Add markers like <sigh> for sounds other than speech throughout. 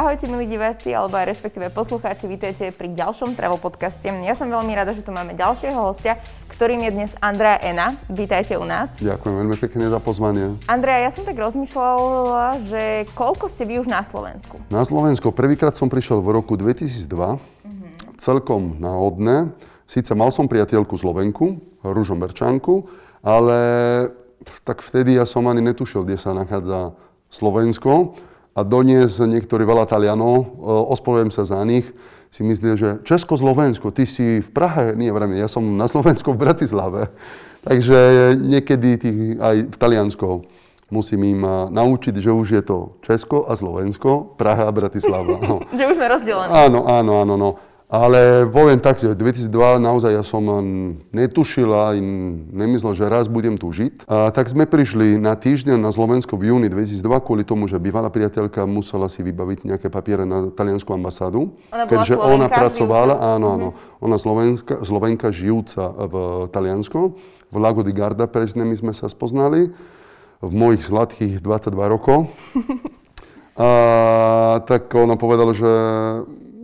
Ahojte milí diváci, alebo aj respektíve poslucháči, vítajte pri ďalšom travel podcaste. Ja som veľmi rada, že tu máme ďalšieho hostia, ktorým je dnes Andrea Ena. Vítajte u nás. Ďakujem veľmi pekne za pozvanie. Andrea, ja som tak rozmýšľala, že koľko ste vy už na Slovensku? Na Slovensko prvýkrát som prišiel v roku 2002, mm-hmm. celkom náhodné. Síce mal som priateľku Slovenku, Ružomberčanku, ale tak vtedy ja som ani netušil, kde sa nachádza Slovensko. A donies niektorí veľa Talianov, e, ospovujem sa za nich, si mysleli, že Česko-Slovensko, ty si v Prahe, nie, vrajme, ja som na Slovensku v Bratislave. Takže niekedy tých, aj v Taliansko musím im e, naučiť, že už je to Česko a Slovensko, Praha a Bratislava. No. <laughs> že už sme rozdelení. Áno, áno, áno. No. Ale poviem tak, že 2002 naozaj ja som netušil a nemyslel, že raz budem tu žiť. A tak sme prišli na týždeň na Slovensko v júni 2002 kvôli tomu, že bývalá priateľka musela si vybaviť nejaké papiere na taliansku ambasádu. Ona keďže ona pracovala, žijúca. áno, áno. Uh-huh. Ona Slovenska, Slovenka žijúca v Taliansku. V Lago di Garda presne my sme sa spoznali v mojich zlatých 22 rokov. <laughs> A tak ona povedala, že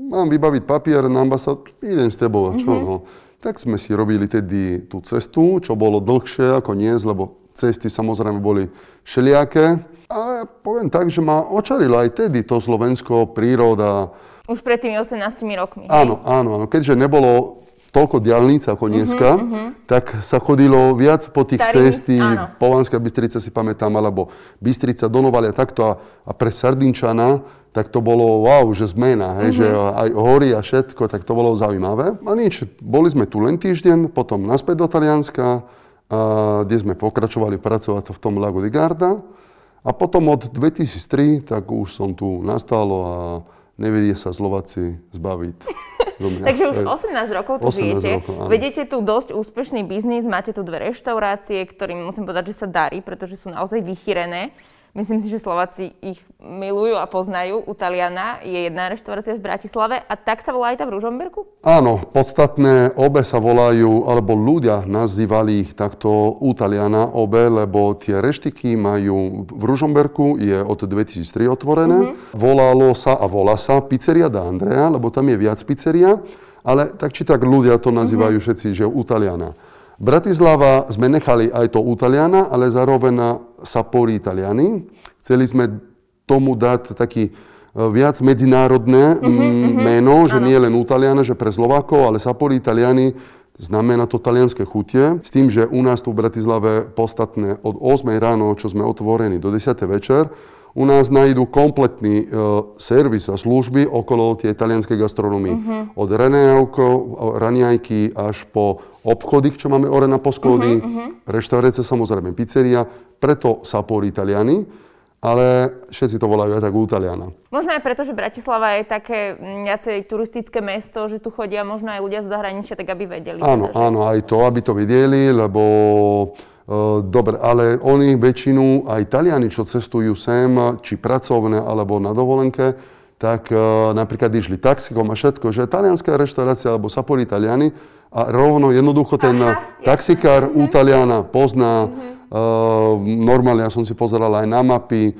mám vybaviť papier na ambasád, idem s tebou, čo mm-hmm. no. Tak sme si robili tedy tú cestu, čo bolo dlhšie ako dnes, lebo cesty samozrejme boli všelijaké. Ale poviem tak, že ma očarilo aj tedy to Slovensko, príroda. Už pred tými 18 rokmi. Áno, áno, áno. Keďže nebolo toľko diálnic ako dneska, uh-huh, uh-huh. tak sa chodilo viac po tých Starý, cesty, Polanská Bystrica si pamätám, alebo Bystrica, Donovalia, takto a, a pre Sardinčana tak to bolo wow, že zmena, hej, mm-hmm. že aj hory a všetko, tak to bolo zaujímavé. A nič, boli sme tu len týždeň, potom naspäť do Talianska, a, kde sme pokračovali pracovať v tom Lago di Garda. A potom od 2003, tak už som tu nastalo a nevedie sa Slováci zbaviť. <laughs> Takže už 18 rokov tu 18 žijete. Rokov, Vedete tu dosť úspešný biznis, máte tu dve reštaurácie, ktorým musím povedať, že sa darí, pretože sú naozaj vychýrené. Myslím si, že Slováci ich milujú a poznajú. U Taliana je jedna reštaurácia v Bratislave a tak sa volá aj tá v Ružomberku? Áno, podstatné obe sa volajú, alebo ľudia nazývali ich takto u Taliana obe, lebo tie reštiky majú v Ružomberku, je od 2003 otvorené. Mm-hmm. Volalo sa a volá sa Pizzeria da Andrea, lebo tam je viac pizzeria, ale tak či tak ľudia to nazývajú mm-hmm. všetci, že u Taliana. Bratislava sme nechali aj to Taliana, ale zároveň Sapori Italiani. Chceli sme tomu dať taký e, viac medzinárodné uh-huh, meno, uh-huh. že nie len Taliana, že pre Slovákov, ale Sapori Italiani znamená to talianské chutie. S tým, že u nás tu v Bratislave podstatné od 8 ráno, čo sme otvorení, do 10 večer, u nás nájdú kompletný uh, servis a služby okolo tej talianskej gastronomie. Uh-huh. Od raňajky až po obchody, čo máme ore na poschody, uh-huh, uh-huh. reštaurácie, samozrejme pizzeria, preto Sapori Italiani, ale všetci to volajú aj tak Italiana. Možno aj preto, že Bratislava je také viacej turistické mesto, že tu chodia možno aj ľudia z zahraničia, tak aby vedeli. Áno, že... áno, aj to, aby to videli, lebo dobre, ale oni väčšinu, aj Taliani, čo cestujú sem, či pracovné, alebo na dovolenke, tak uh, napríklad išli taxikom a všetko, že talianská reštaurácia alebo Sapori Italiani, a rovno jednoducho ten Aha, taxikár u Taliana pozná. Uh, normálne ja som si pozeral aj na mapy,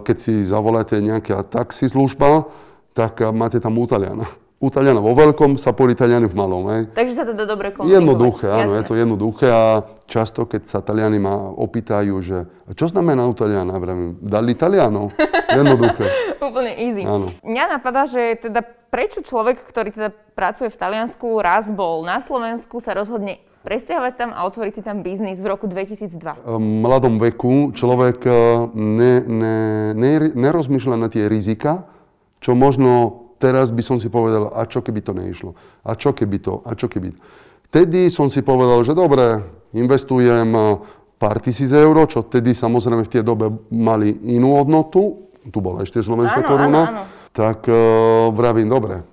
keď si zavoláte nejaká taxislužba, tak máte tam u Taliana. U Taliana vo veľkom, sa po Taliani v malom. Hej. Takže sa to dá dobre komunikovať. Jednoduché, áno, Jasne. je to jednoduché a často, keď sa Taliani ma opýtajú, že čo znamená u Taliana, vravím, dali Taliano. <laughs> Jednoduché. Úplne easy. Áno. Mňa napadá, že teda prečo človek, ktorý teda pracuje v Taliansku, raz bol na Slovensku, sa rozhodne presťahovať tam a otvoriť si tam biznis v roku 2002? V mladom veku človek eh, ne, ne, ne, nerozmýšľa na tie rizika, čo možno teraz by som si povedal, a čo keby to neišlo? A čo keby to? A čo keby... Vtedy som si povedal, že dobre, investujem eh, pár tisíc eur, čo vtedy samozrejme v tej dobe mali inú hodnotu, tu bola ešte slovenská koruna, áno, áno. tak uh, vravím, dobre,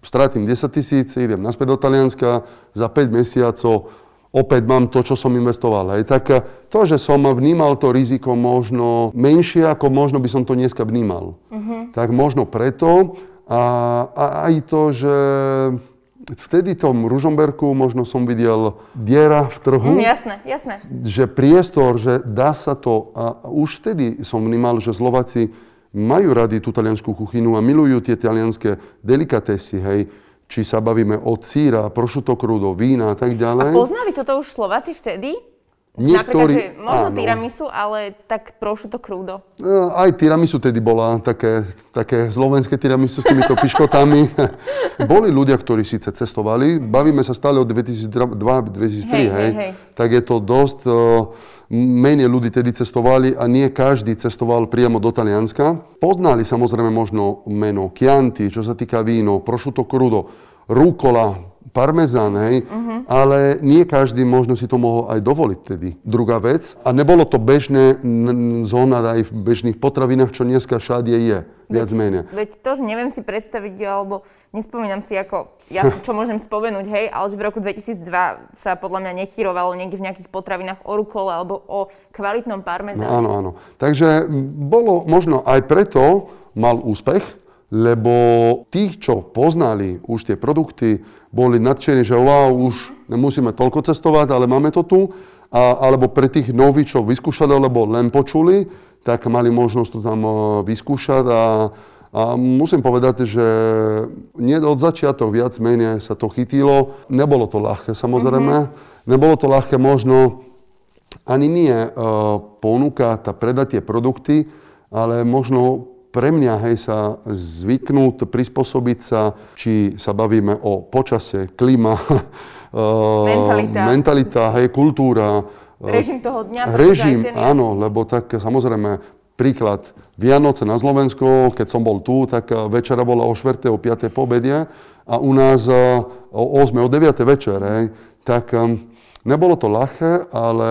stratím 10 tisíc, idem naspäť do Talianska, za 5 mesiacov opäť mám to, čo som investoval. Hej. Tak eh, to, že som vnímal to riziko možno menšie, ako možno by som to dneska vnímal. Uh-huh. Tak možno preto a, a aj to, že vtedy tom Ružomberku možno som videl diera v trhu. Mm, jasné, jasné. Že priestor, že dá sa to. A už vtedy som vnímal, že Slováci majú radi tú taliansku kuchynu a milujú tie talianské delikatesy, hej, či sa bavíme od síra, prošuto krudo, vína a tak ďalej. A poznali toto už Slováci vtedy? Niektorí, Napríklad, že možno áno. tiramisu, ale tak to krúdo. E, aj tiramisu tedy bola také, také slovenské tiramisu s týmito piškotami. <laughs> Boli ľudia, ktorí síce cestovali, bavíme sa stále od 2002-2003, hej, hej, hej. hej, tak je to dosť, menej ľudí tedy cestovali a nie každý cestoval priamo do Talianska. Poznali samozrejme možno meno Chianti, čo sa týka víno, to krudo, rukola, parmezán, hej, uh-huh. ale nie každý možno si to mohol aj dovoliť tedy. Druhá vec, a nebolo to bežné zóna aj v bežných potravinách, čo dneska všade je, viac veď, menej. Veď to, že neviem si predstaviť, alebo nespomínam si ako, ja si čo môžem spomenúť, hej, ale že v roku 2002 sa podľa mňa nechyrovalo niekde v nejakých potravinách o rukole alebo o kvalitnom parmezáne. No, áno, áno. Takže bolo možno aj preto mal úspech, lebo tých, čo poznali už tie produkty, boli nadšení, že wow, už nemusíme toľko cestovať, ale máme to tu. A, alebo pre tých nových, čo vyskúšali, alebo len počuli, tak mali možnosť to tam e, vyskúšať a, a musím povedať, že nie od začiatok viac menej sa to chytilo. Nebolo to ľahké samozrejme. Mm-hmm. Nebolo to ľahké možno ani nie uh, ponúkať a predať tie produkty, ale možno pre mňa, hej, sa zvyknúť, prispôsobiť sa, či sa bavíme o počase, klima, <laughs> mentalita, mentalita hej, kultúra. Režim toho dňa. Režim, áno, lebo tak samozrejme príklad Vianoce na Slovensku, keď som bol tu, tak večera bola o 4. o 5. po obede a u nás o 8. o 9. večer, hej. Tak nebolo to ľahké, ale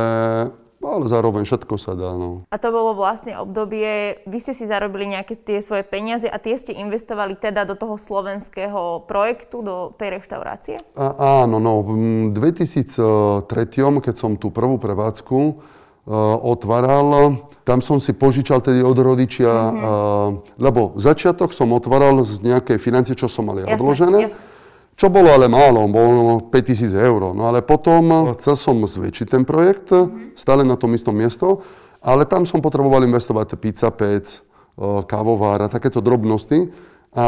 ale zároveň všetko sa dá. No. A to bolo vlastne obdobie, vy ste si zarobili nejaké tie svoje peniaze a tie ste investovali teda do toho slovenského projektu, do tej reštaurácie? A, áno, no. V 2003, keď som tú prvú prevádzku uh, otváral, tam som si požičal tedy od rodičia, mm-hmm. uh, lebo začiatok som otváral z nejakej financie, čo som mal ja odložené. Jasne. Čo bolo ale málo, bolo 5000 eur. No ale potom chcel som zväčšiť ten projekt, stále na tom istom miesto, ale tam som potreboval investovať pizza, pec, kávovár a takéto drobnosti. A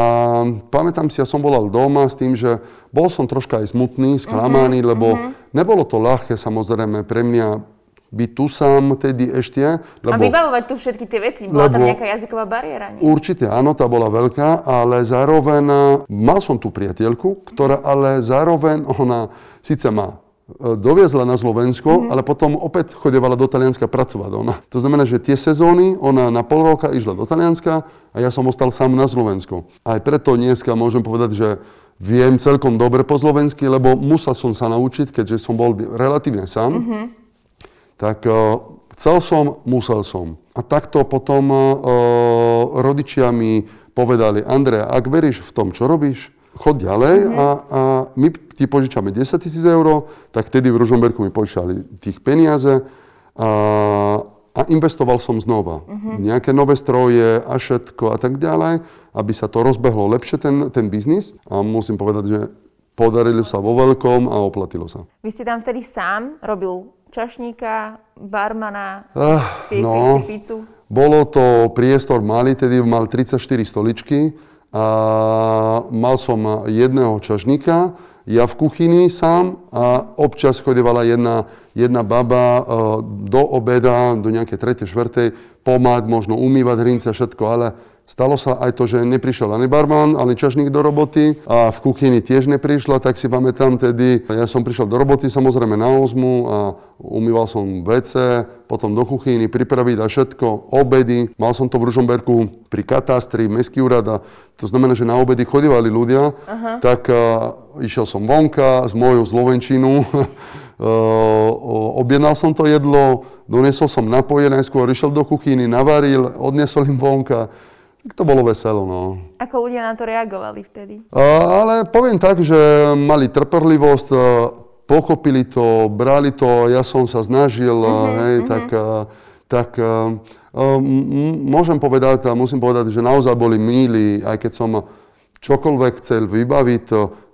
pamätám si, ja som volal doma s tým, že bol som troška aj smutný, sklamaný, uh-huh, lebo uh-huh. nebolo to ľahké samozrejme pre mňa byť tu sám tedy ešte. Lebo, a vybavovať tu všetky tie veci. Bola tam nejaká jazyková bariéra, nie? Určite, áno, tá bola veľká, ale zároveň mal som tú priateľku, ktorá ale zároveň ona síce ma e, doviezla na Slovensko, mm-hmm. ale potom opäť chodevala do Talianska pracovať. Ona. To znamená, že tie sezóny, ona na pol roka išla do Talianska a ja som ostal sám na Slovensku. Aj preto dneska môžem povedať, že viem celkom dobre po slovensky, lebo musel som sa naučiť, keďže som bol relatívne sám. Mm-hmm tak e, chcel som, musel som. A takto potom uh, rodičia mi povedali, Andrea, ak veríš v tom, čo robíš, chod ďalej mm-hmm. a, a my ti požičame 10 tisíc eur, tak tedy v Ružomberku mi požičali tých peniaze a, a investoval som znova. Mm-hmm. Nejaké nové stroje a všetko a tak ďalej, aby sa to rozbehlo lepšie, ten, ten biznis. A musím povedať, že podarilo sa vo veľkom a oplatilo sa. Vy ste tam vtedy sám robil čašníka, barmana, uh, no, pizzu? Bolo to priestor malý, tedy mal 34 stoličky a mal som jedného čašníka, ja v kuchyni sám a občas chodevala jedna, jedna baba uh, do obeda, do nejakej 3. 4. pomáť, možno umývať hrince, všetko, ale Stalo sa aj to, že neprišiel ani barman, ani čašník do roboty a v kuchyni tiež neprišla, tak si pamätám tedy, ja som prišiel do roboty samozrejme na ozmu a umýval som WC, potom do kuchyny pripraviť a všetko, obedy. Mal som to v Ružomberku pri katastri, mestský úrad a to znamená, že na obedy chodívali ľudia, Aha. tak uh, išiel som vonka s mojou Slovenčinu, uh, <laughs> objednal som to jedlo, donesol som napoje, najskôr išiel do kuchyny, navaril, odnesol im vonka, to bolo veselo, no. Ako ľudia na to reagovali vtedy? Ale poviem tak, že mali trpelivosť, pochopili to, brali to, ja som sa snažil, uh-huh, hej, uh-huh. tak, tak môžem povedať a musím povedať, že naozaj boli míli, aj keď som čokoľvek chcel vybaviť,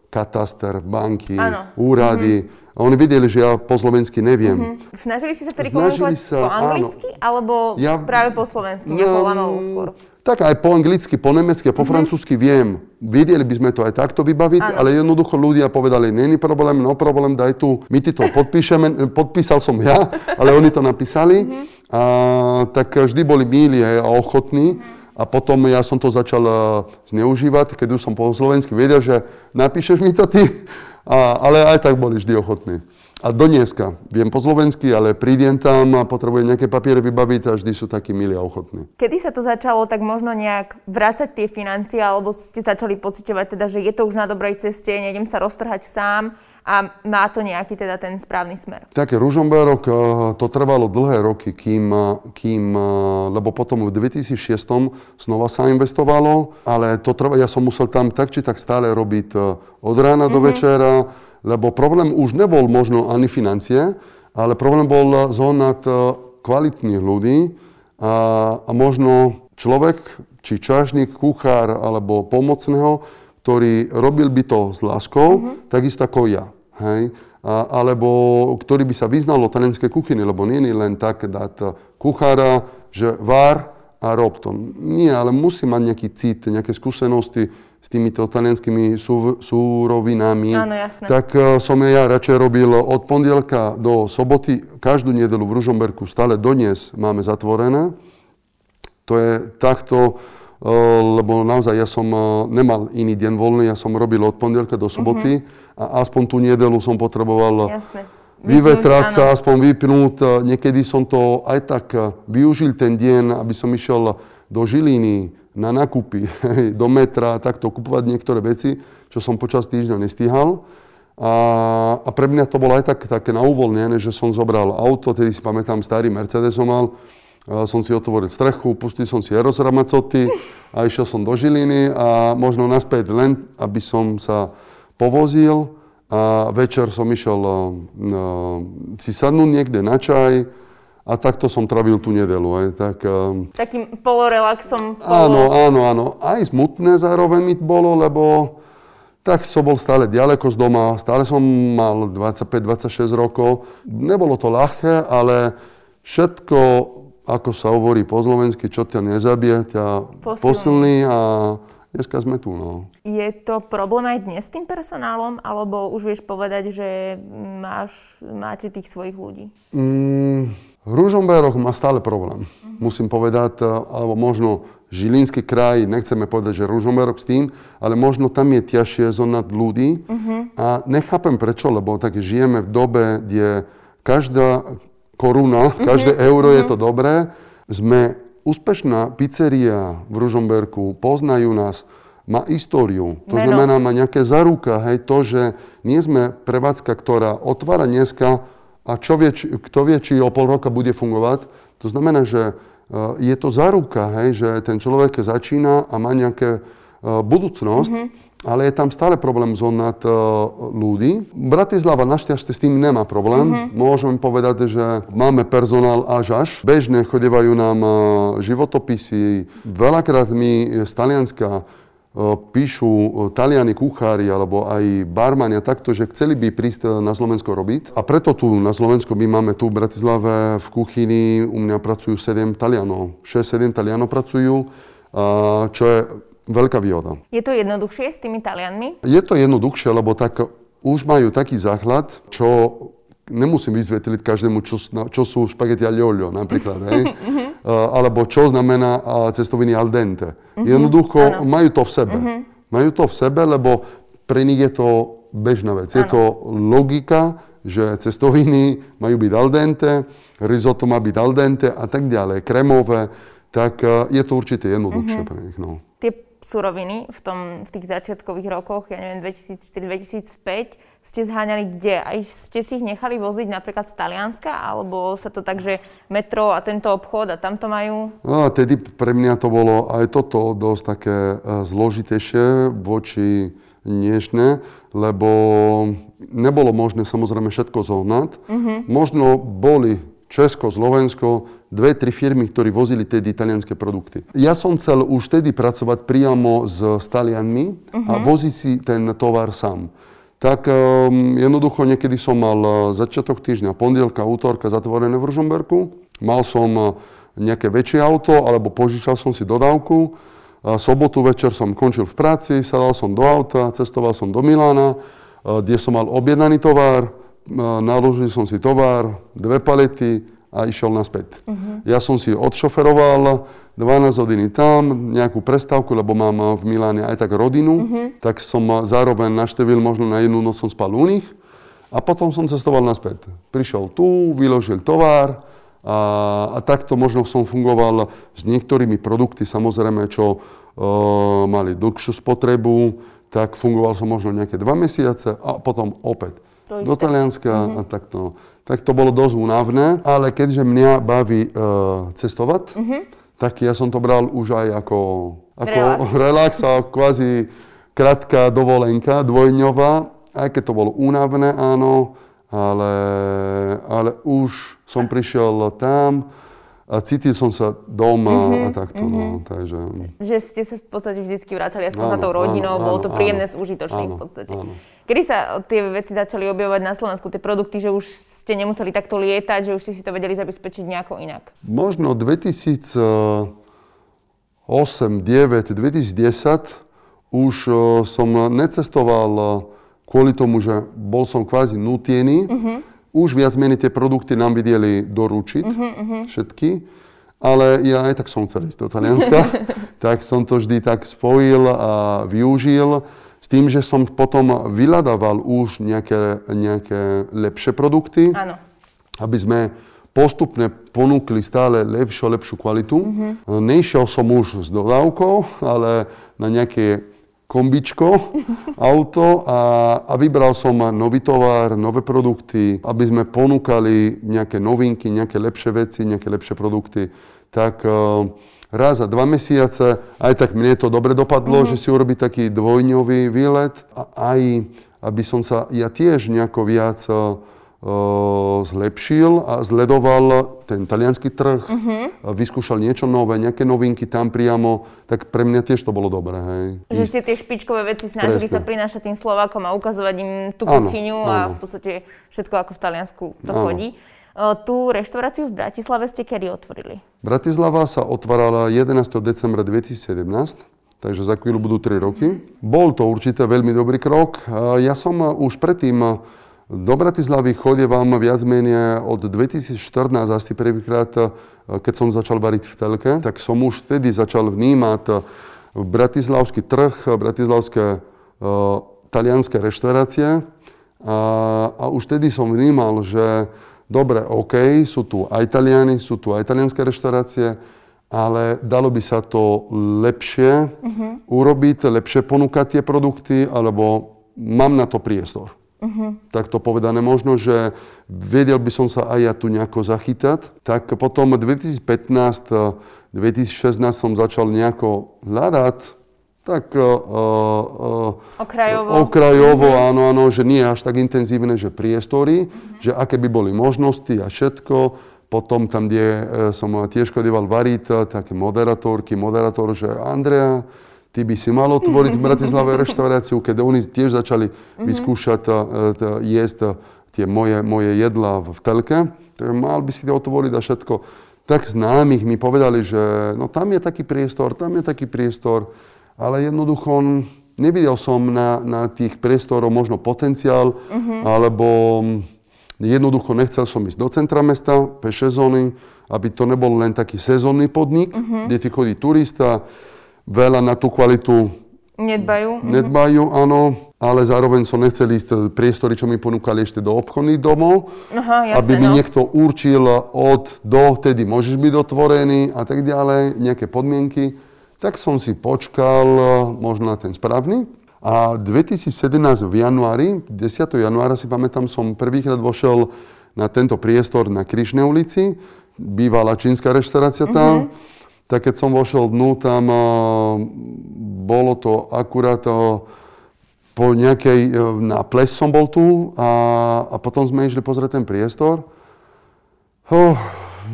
kataster, banky, ano. úrady, uh-huh a oni videli, že ja po slovensky neviem. Mm-hmm. Snažili ste sa tedy komunikovať sa, po anglicky, áno. alebo ja, práve po slovensky, no, skôr? Tak aj po anglicky, po nemecky po mm-hmm. francúzsky viem. Vedeli by sme to aj takto vybaviť, ano. ale jednoducho ľudia povedali, není problém, no problém, daj tu, my ti to podpíšeme. <laughs> Podpísal som ja, <laughs> ale oni to napísali. Mm-hmm. A, tak vždy boli milí a ochotní. Mm-hmm. A potom ja som to začal uh, zneužívať, keď už som po slovensky vedel, že napíšeš mi to ty, <laughs> a, ale aj tak boli vždy ochotní. A do dneska viem po slovensky, ale prídem tam a potrebujem nejaké papiere vybaviť a vždy sú takí milí a ochotní. Kedy sa to začalo tak možno nejak vrácať tie financie, alebo ste začali pociťovať teda, že je to už na dobrej ceste, nejdem sa roztrhať sám a má to nejaký teda ten správny smer? Také Ružomberok, eh, to trvalo dlhé roky, kým, eh, kým, eh, lebo potom v 2006 znova sa investovalo, ale to trvá, ja som musel tam tak či tak stále robiť od rána mm-hmm. do mhm. večera, lebo problém už nebol možno ani financie, ale problém bol zohnať e, kvalitných ľudí a, a možno človek, či čašník, kuchár alebo pomocného, ktorý robil by to s láskou, mm-hmm. takisto ako ja. Hej? A, alebo ktorý by sa vyznal o talianskej kuchyni, lebo nie je len tak dať kuchára, že vár a rob to. Nie, ale musí mať nejaký cit, nejaké skúsenosti, týmito talianskými sú, súrovinami, Áno, jasné. tak uh, som ja radšej robil od pondelka do soboty, každú nedelu v Ružomberku, stále dodnes máme zatvorené. To je takto, uh, lebo naozaj ja som uh, nemal iný deň voľný, ja som robil od pondelka do soboty uh-huh. a aspoň tú nedelu som potreboval Jasné. vyvetrať sa, aspoň vypnúť. Niekedy som to aj tak využil ten deň, aby som išiel do Žiliny, na nakupy, <laughs> do metra, takto kupovať niektoré veci, čo som počas týždňa nestíhal. A, a pre mňa to bolo aj tak, také na uvoľnené, že som zobral auto, tedy si pamätám, starý Mercedes som mal, a som si otvoril strechu, pustil som si Eros Ramacoty a išiel som do Žiliny a možno naspäť len, aby som sa povozil a večer som išiel uh, si sadnúť niekde na čaj, a takto som travil tú nedelu. Aj, tak, um, Takým polorelaxom? Polo... Áno, áno, áno. Aj smutné zároveň mi bolo, lebo tak som bol stále ďaleko z doma, stále som mal 25-26 rokov. Nebolo to ľahké, ale všetko, ako sa hovorí po slovensky, čo ťa nezabije, ťa posilní, posilní a dneska sme tu. No. Je to problém aj dnes s tým personálom, alebo už vieš povedať, že máš, máte tých svojich ľudí? Mm, Ružomberok má stále problém. Musím povedať, e, alebo možno Žilinský kraj, nechceme povedať, že Ružomberok s tým, ale možno tam je ťažšie zonať ľudí. Uh-huh. A nechápem prečo, lebo tak žijeme v dobe, kde každá koruna, uh-huh. každé euro uh-huh. je to dobré. Sme úspešná pizzeria v Ružomberku, poznajú nás, má históriu. To Meno. znamená, má nejaké zaruka, hej, to, že nie sme prevádzka, ktorá otvára dneska a čo vie, kto vie, či o pol roka bude fungovať. To znamená, že eh, je to záruka, hej, že ten človek začína a má nejaké eh, budúcnosť, mm-hmm. ale je tam stále problém zohnať eh, ľudí. Bratislava našťastie s tým nemá problém. Mm-hmm. Môžem povedať, že máme personál až až. Bežne chodevajú nám životopisy. Veľakrát mi z Talianska píšu taliani kuchári alebo aj barmania takto, že chceli by prísť na Slovensko robiť. A preto tu na Slovensku my máme tu v Bratislave v kuchyni, u mňa pracujú 7 Talianov. 6-7 Talianov pracujú, čo je veľká výhoda. Je to jednoduchšie s tými Talianmi? Je to jednoduchšie, lebo tak už majú taký základ, čo nemusím vysvetliť každému, čo, čo sú špagety aglio napríklad, hej? uh, alebo čo znamená cestoviny al dente. Uh-huh. Jednoducho ano. majú to v sebe. Uh-huh. Majú to v sebe, lebo pre nich je to bežná vec. Ano. Je to logika, že cestoviny majú byť al dente, risotto má byť al dente a tak ďalej, kremové, tak uh, je to určite jednoduchšie pre nich. No. Tie suroviny v, tom, v tých začiatkových rokoch, ja neviem, 2004-2005, ste zháňali kde? Aj ste si ich nechali voziť napríklad z Talianska? Alebo sa to tak, že metro a tento obchod a tam to majú? No a tedy pre mňa to bolo aj toto dosť také e, zložitejšie voči dnešné, lebo nebolo možné samozrejme všetko zohnať. Uh-huh. Možno boli Česko, Slovensko, dve, tri firmy, ktorí vozili tedy italianské produkty. Ja som chcel už tedy pracovať priamo s, s Talianmi uh-huh. a mhm. voziť si ten tovar sám. Tak um, jednoducho niekedy som mal uh, začiatok týždňa, pondelka, útorka zatvorené v Ružomberku. Mal som uh, nejaké väčšie auto, alebo požičal som si dodávku. A sobotu večer som končil v práci, sadal som do auta, cestoval som do Milána, kde som mal objednaný tovar, naložil som si tovar, dve palety a išiel naspäť. Uh-huh. Ja som si odšoferoval, 12 hodiny tam, nejakú prestávku, lebo mám v Miláne aj tak rodinu, uh-huh. tak som zároveň naštevil, možno na jednu noc som spal u nich a potom som cestoval naspäť. Prišiel tu, vyložil tovar a, a takto možno som fungoval s niektorými produkty, samozrejme, čo uh, mali dlhšiu spotrebu, tak fungoval som možno nejaké dva mesiace a potom opäť do Talianska uh-huh. a takto. Tak to bolo dosť únavné, ale keďže mňa baví uh, cestovať, uh-huh tak ja som to bral už aj ako, ako relax. <laughs> relax a kvázi krátka dovolenka, dvojňová, aj keď to bolo únavné, áno, ale, ale už som prišiel tam a cítil som sa doma mm-hmm, a takto, mm-hmm. no, takže... Že ste sa v podstate vždycky vracali aspoň za tou rodinou, áno, bolo to príjemné, áno, užitočné v podstate. Áno. Kedy sa tie veci začali objavovať na Slovensku, tie produkty, že už ste nemuseli takto lietať, že už ste si to vedeli zabezpečiť nejako inak? Možno 2008, 2009, 2010 už e, som necestoval e, kvôli tomu, že bol som kvázi nutený. Uh-huh. Už viac menej tie produkty nám videli doručiť, uh-huh, uh-huh. všetky. Ale ja aj tak som chcel ísť do Talianska, <laughs> tak som to vždy tak spojil a využil. Tým, že som potom vyhľadával už nejaké, nejaké lepšie produkty, Áno. aby sme postupne ponúkli stále lepšiu a lepšiu kvalitu. Mm-hmm. Nešiel som už s dodávkou, ale na nejaké kombičko, <laughs> auto a, a vybral som nový tovar, nové produkty, aby sme ponúkali nejaké novinky, nejaké lepšie veci, nejaké lepšie produkty. Tak uh, raz za dva mesiace. Aj tak mne to dobre dopadlo, mm-hmm. že si urobiť taký dvojňový výlet. A aj aby som sa ja tiež nejako viac uh, zlepšil a zledoval ten talianský trh, uh-huh. vyskúšal niečo nové, nejaké novinky tam priamo, tak pre mňa tiež to bolo dobré. Hej. Že ste tie špičkové veci snažili Presne. sa prinášať tým Slovákom a ukazovať im tú kuchyňu a v podstate všetko ako v Taliansku to áno. chodí. Tú reštauráciu v Bratislave ste kedy otvorili? Bratislava sa otvárala 11. decembra 2017, takže za chvíľu budú 3 roky. Bol to určite veľmi dobrý krok. Ja som už predtým do Bratislavy chodievam viac menej od 2014 asi prvýkrát, keď som začal variť v telke, tak som už vtedy začal vnímať bratislavský trh, bratislavské talianské reštaurácie. A, a už vtedy som vnímal, že dobre, OK, sú tu aj Taliani, sú tu aj talianské reštaurácie, ale dalo by sa to lepšie uh-huh. urobiť, lepšie ponúkať tie produkty, alebo mám na to priestor. Uh-huh. Tak to povedané možno, že vedel by som sa aj ja tu nejako zachytať. Tak potom 2015, 2016 som začal nejako hľadať tak uh, uh, okrajovo, okrajovo mm-hmm. áno, áno, že nie až tak intenzívne, že priestory, mm-hmm. že aké by boli možnosti a všetko. Potom tam, kde som tiež chodieval variť, také moderátorky, moderátor, že Andrea, ty by si mal otvoriť v <laughs> Bratislave reštauráciu, keď oni tiež začali mm-hmm. vyskúšať uh, jesť tie moje, moje jedlá v telke, tak mal by si to otvoriť a všetko. Tak známych mi povedali, že no tam je taký priestor, tam je taký priestor ale jednoducho nevidel som na, na tých priestoroch možno potenciál, uh-huh. alebo mm, jednoducho nechcel som ísť do centra mesta, peše zóny, aby to nebol len taký sezónny podnik, uh-huh. kde ti chodí turista, veľa na tú kvalitu Nedbajú. Nedbajú, áno, ale zároveň som nechcel ísť priestory, čo mi ponúkali ešte do obchodných domov, Aha, jasné, aby mi no. niekto určil od do, tedy môžeš byť otvorený a tak ďalej, nejaké podmienky. Tak som si počkal e, možno na ten správny. A 2017 v januári, 10. januára si pamätám, som prvýkrát vošiel na tento priestor na Križnej ulici. Bývala čínska reštaurácia tam. Mm-hmm. Tak keď som vošiel dnu, tam uh, bolo to akurát uh, po nejakej, uh, na ples som bol tu a, a potom sme išli pozrieť ten priestor. Oh,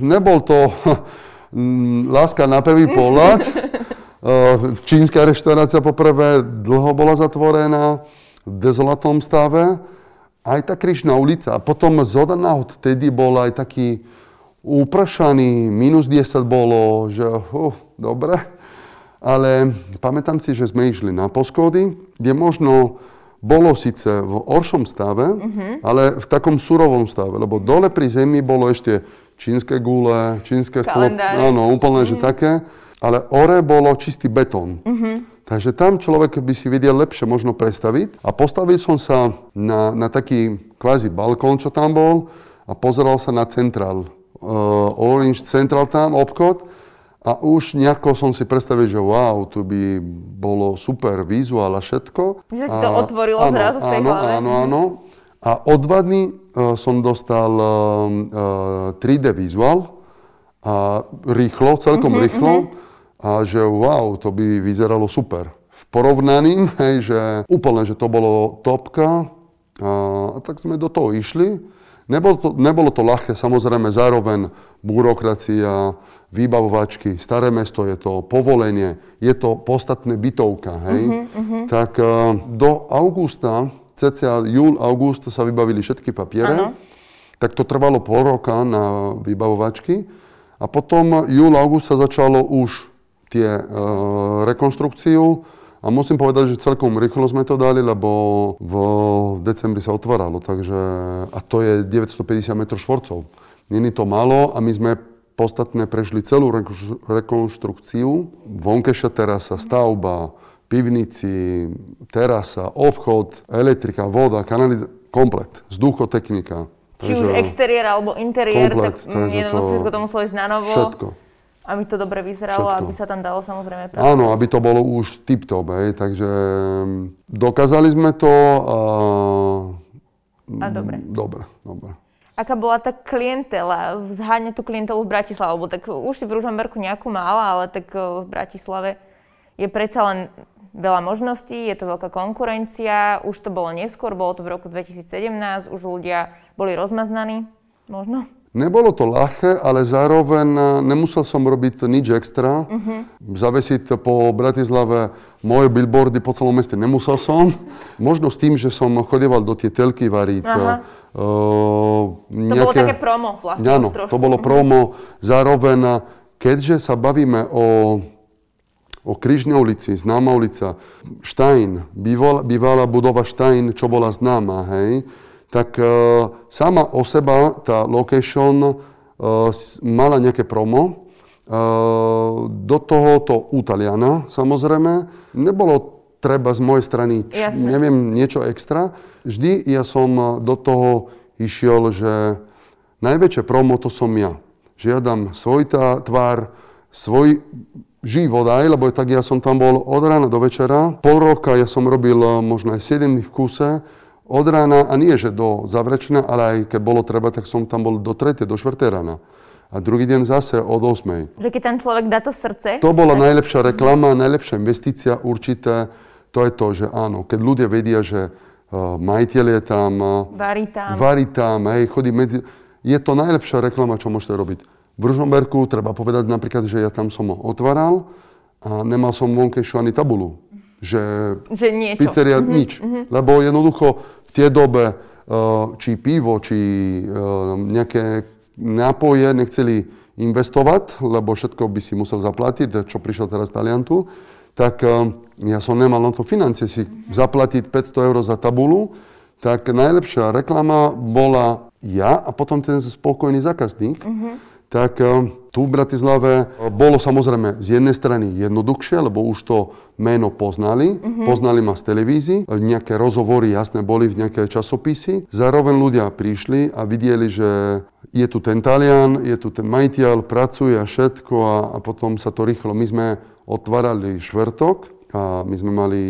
nebol to <laughs> láska na prvý pohľad. <laughs> Eh, čínska reštaurácia poprvé dlho bola zatvorená, v dezolatom stave. Aj tá Krišná ulica. A potom z náhod tedy bol aj taký uprašaný, minus 10 bolo, že uh, dobre. Ale pamätám si, že sme išli na poschody, kde možno bolo síce v oršom stave, uh-huh. ale v takom surovom stave, lebo dole pri zemi bolo ešte čínske gule, čínske stĺp, áno, úplne, uh-huh. že mhm. také, ale ore bolo čistý betón. Uh-huh. Takže tam človek by si vedel lepšie možno predstaviť. A postavil som sa na, na taký kvázi balkón, čo tam bol a pozeral sa na centrál. Uh, Orange Central tam, obchod. A už nejako som si predstavil, že wow, tu by bolo super vizuál a všetko. Že si to otvorilo áno, zrazu v tej áno, hlave. Áno, áno. A o dva dní uh, som dostal uh, uh, 3D vizuál a rýchlo, celkom uh-huh, rýchlo. Uh-huh. A že wow, to by vyzeralo super. V porovnaní, <laughs> hej, že úplne, že to bolo topka. A, a tak sme do toho išli. Nebolo to, nebolo to ľahké, samozrejme zároveň byrokracia, výbavovačky, staré mesto je to, povolenie, je to podstatné bytovka, hej. Uh-huh, uh-huh. Tak uh, do augusta, cca júl, august sa vybavili všetky papiere. Ano. Tak to trvalo pol roka na vybavovačky. A potom júl, august sa začalo už tie uh, rekonštrukciu. A musím povedať, že celkom rýchlo sme to dali, lebo v decembri sa otváralo. Takže, a to je 950 m štvorcov. Není to málo a my sme podstatne prešli celú rekonštrukciu. Vonkeša terasa, stavba, pivnici, terasa, obchod, elektrika, voda, kanalizácia, komplet, vzduchotechnika. Či takže, už exteriér alebo interiér, komplet, tak jednoducho to, to muselo ísť na novo. Všetko. Aby to dobre vyzeralo, všetko. aby sa tam dalo samozrejme pracovať. Áno, aby to bolo už tip-top, hej, takže mm, dokázali sme to a... A dobre. Dobre, dobre aká bola tá klientela, zháňať tú klientelu v Bratislave, lebo tak už si v Ružomberku nejakú mala, ale tak eh, v Bratislave je predsa len veľa možností, je to veľká konkurencia, už to bolo neskôr, bolo to v roku 2017, už ľudia boli rozmaznaní, možno? Nebolo to ľahké, ale zároveň eh, nemusel som robiť nič extra. Uh-huh. Zavesiť po Bratislave moje billboardy po celom meste nemusel som. <laughs> Možno s tým, že som chodieval do tie telky variť. Aha. Uh, nejaké... To bolo také promo vlastne. Áno, to bolo mhm. promo. Zároveň, keďže sa bavíme o o Križnej ulici, známa ulica, Štajn, bývala, bývala budova Štajn, čo bola známa, hej, tak uh, sama o seba tá location uh, mala nejaké promo. Uh, do tohoto Utaliana, samozrejme, nebolo treba z mojej strany, Jasne. neviem, niečo extra. Vždy ja som do toho išiel, že najväčšie promo to som ja. Že ja dám svoj tá, tvár, svoj život aj, lebo tak ja som tam bol od rána do večera. Pol roka ja som robil možno aj 7 v kuse od rána, a nie že do zavrečna, ale aj keď bolo treba, tak som tam bol do 3. do 4. rána. A druhý deň zase od 8. Že keď ten človek dá to srdce? To bola tak... najlepšia reklama, najlepšia investícia určité. To je to, že áno, keď ľudia vedia, že uh, majiteľ je tam, uh, varí tam, varí tam hej, chodí medzi... Je to najlepšia reklama, čo môžete robiť. V Ružomberku treba povedať napríklad, že ja tam som otváral a nemal som vonkejšiu ani tabulu. Že, že niečo. pizzeria mm-hmm, nič. Mm-hmm. Lebo jednoducho tej dobe uh, či pivo, či uh, nejaké nápoje nechceli investovať, lebo všetko by si musel zaplatiť, čo prišiel teraz Taliantu, tak uh, ja som nemal na to financie si zaplatiť 500 eur za tabulu, tak najlepšia reklama bola ja a potom ten spokojný zákazník. Mm-hmm tak tu v Bratislave bolo samozrejme z jednej strany jednoduchšie, lebo už to meno poznali, mm-hmm. poznali ma z televízii, nejaké rozhovory jasné boli v nejaké časopisy. Zároveň ľudia prišli a videli, že je tu ten Talian, je tu ten majiteľ, pracuje a všetko a, a potom sa to rýchlo, my sme otvárali štvrtok a my sme mali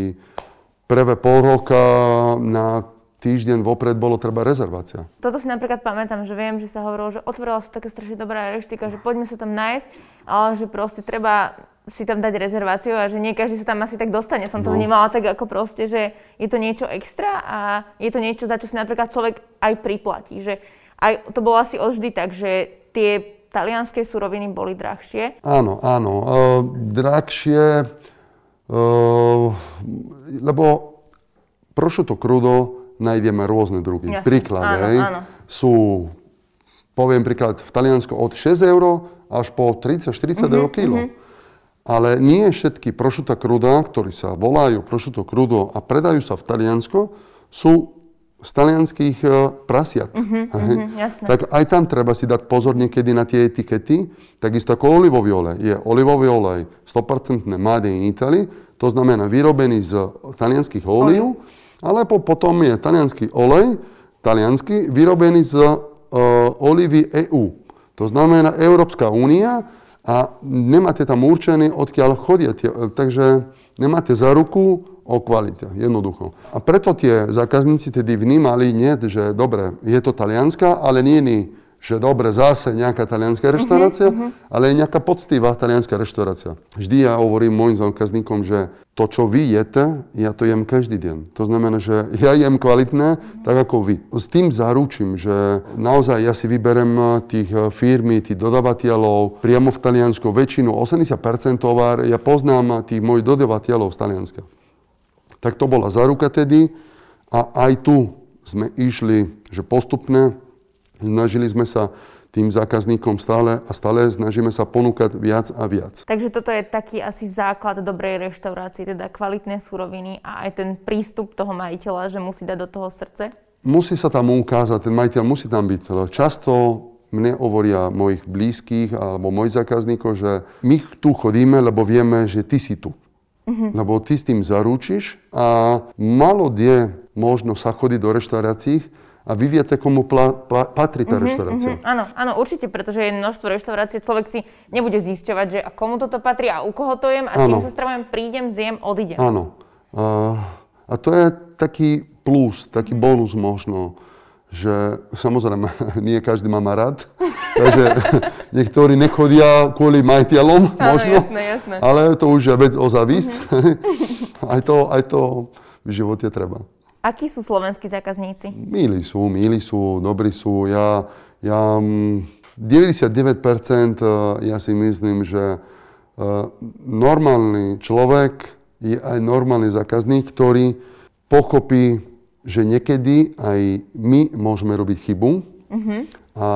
prvé pol roka na týždeň vopred bolo treba rezervácia. Toto si napríklad pamätám, že viem, že sa hovorilo, že otvorila sa taká strašne dobrá reštika, že poďme sa tam nájsť, ale že proste treba si tam dať rezerváciu a že nie každý sa tam asi tak dostane. Som to no. vnímala tak ako proste, že je to niečo extra a je to niečo, za čo si napríklad človek aj priplatí. Že aj to bolo asi vždy tak, že tie talianské suroviny boli drahšie. Áno, áno. Uh, drahšie, uh, lebo prosciutto crudo nájdeme rôzne druhy. Jasne. Príklad, áno, hej, áno. sú poviem príklad, v Taliansku od 6 eur až po 30-40 uh-huh, eur kilo. Uh-huh. Ale nie všetky prošuta kruda, ktorí sa volajú prošuto krudo a predajú sa v Taliansko, sú z talianských uh, prasiat. Uh-huh, uh-huh, jasné. Tak aj tam treba si dať pozor niekedy na tie etikety. Takisto ako olivový olej. Je olivový olej 100% made in Italy, to znamená vyrobený z talianských olív, alebo potom je talianský olej, taliansky, vyrobený z uh, olivy EU. To znamená Európska únia a nemáte tam určené, odkiaľ chodia. Takže nemáte za ruku, o kvalite, jednoducho. A preto tie zákazníci tedy vnímali, nie, že dobre, je to talianská, ale nie je že dobre, zase nejaká talianská reštaurácia, uh-huh, uh-huh. ale je nejaká poctivá talianská reštaurácia. Vždy ja hovorím môjim zákazníkom, že to, čo vy jete, ja to jem každý deň. To znamená, že <laughs> ja jem kvalitné, tak ako vy. S tým zaručím, že naozaj ja si vyberem tých firmy, tých dodavateľov priamo v Taliansku. Väčšinu, 80% tovar, ja poznám tých mojich dodavateľov z Talianska. Tak to bola záruka tedy a aj tu sme išli, že postupne snažili sme sa tým zákazníkom stále a stále snažíme sa ponúkať viac a viac. Takže toto je taký asi základ dobrej reštaurácie, teda kvalitné suroviny a aj ten prístup toho majiteľa, že musí dať do toho srdce? Musí sa tam ukázať, ten majiteľ musí tam byť. Často mne hovoria mojich blízkych alebo mojich zákazníkov, že my tu chodíme, lebo vieme, že ty si tu. Uh-huh. Lebo ty s tým zaručíš a malo kde možno sa chodiť do reštaurácií a vy viete, komu pla, pla, patrí tá uh-huh, reštaurácia. Uh-huh. Áno, áno, určite, pretože je množstvo reštaurácií, človek si nebude zisťovať, že a komu toto patrí a u koho to jem a čím sa stravujem, prídem, zjem, odídem. Áno. A, a to je taký plus, taký uh-huh. bonus možno, že samozrejme <laughs> nie každý má rád, <laughs> takže <laughs> niektorí nechodia kvôli majiteľom možno, jasné, jasné. ale to už je vec o zavist. Mm-hmm. aj, to, aj to v živote treba. Akí sú slovenskí zákazníci? Milí sú, milí sú, dobrí sú. Ja, ja 99% mm, ja si myslím, že normálny človek je aj normálny zákazník, ktorý pochopí že niekedy aj my môžeme robiť chybu, uh-huh. a,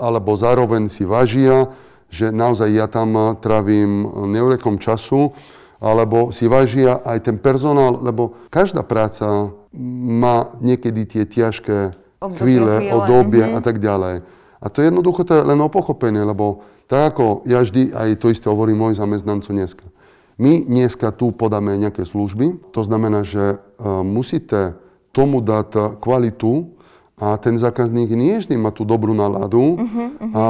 alebo zároveň si vážia, že naozaj ja tam trávim neurekom času, alebo si vážia aj ten personál, lebo každá práca má niekedy tie ťažké chvíle, obdobie uh-huh. a tak ďalej. A to je jednoducho to je len o pochopenie, lebo tak ako ja vždy aj to isté hovorím môj zamestnancu dneska. My dneska tu podáme nejaké služby, to znamená, že uh, musíte tomu dať kvalitu a ten zákazník nie vždy má tú dobrú náladu uh-huh, uh-huh. a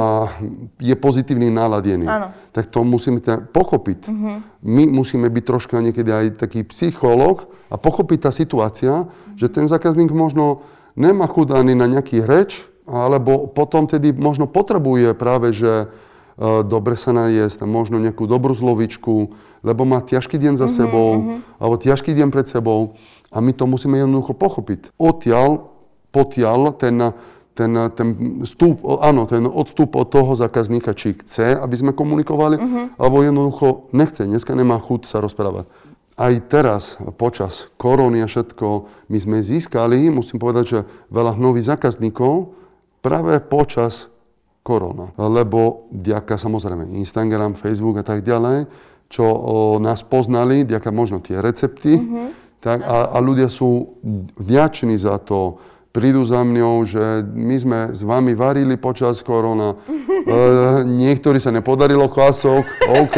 je pozitívny náladený. Áno. Tak to musíme pochopiť. Uh-huh. My musíme byť troška niekedy aj taký psychológ a pochopiť tá situácia, uh-huh. že ten zákazník možno nemá chud ani na nejaký reč, alebo potom tedy možno potrebuje práve, že uh, dobre sa najesť, možno nejakú dobrú zlovičku, lebo má ťažký deň za uh-huh, sebou, uh-huh. alebo ťažký deň pred sebou. A my to musíme jednoducho pochopiť. Odtiaľ, potiaľ ten, ten, ten, vstup, áno, ten odstup od toho zákazníka, či chce, aby sme komunikovali, uh-huh. alebo jednoducho nechce, dneska nemá chuť sa rozprávať. Aj teraz, počas korony a všetko, my sme získali, musím povedať, že veľa nových zákazníkov práve počas korona. Lebo ďaká samozrejme Instagram, Facebook a tak ďalej, čo o, nás poznali, ďaká možno tie recepty, uh-huh tak, a, a ľudia sú vďační za to. Prídu za mňou, že my sme s vami varili počas korona. <laughs> E, niektorí sa nepodarilo kvások, OK,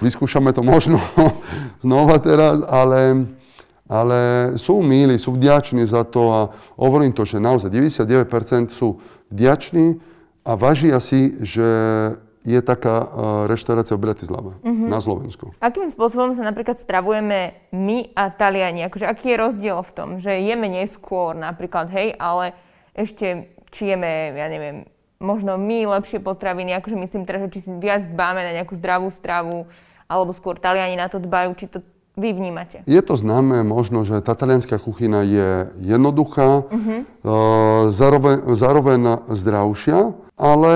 vyskúšame to možno <laughs> znova teraz, ale, ale sú milí, sú vďační za to a hovorím to, že naozaj 99% sú vďační a vážia si, že je taká uh, reštaurácia v Bratislave uh-huh. na Slovensku. Akým spôsobom sa napríklad stravujeme my a Taliani? Akože aký je rozdiel v tom, že jeme neskôr napríklad, hej, ale ešte či jeme, ja neviem, možno my lepšie potraviny, akože myslím teraz, že či si viac dbáme na nejakú zdravú stravu, alebo skôr Taliani na to dbajú, či to vy vnímate? Je to známe možno, že tá talianská kuchyna je jednoduchá, uh-huh. uh, zároveň, zároveň zdravšia, ale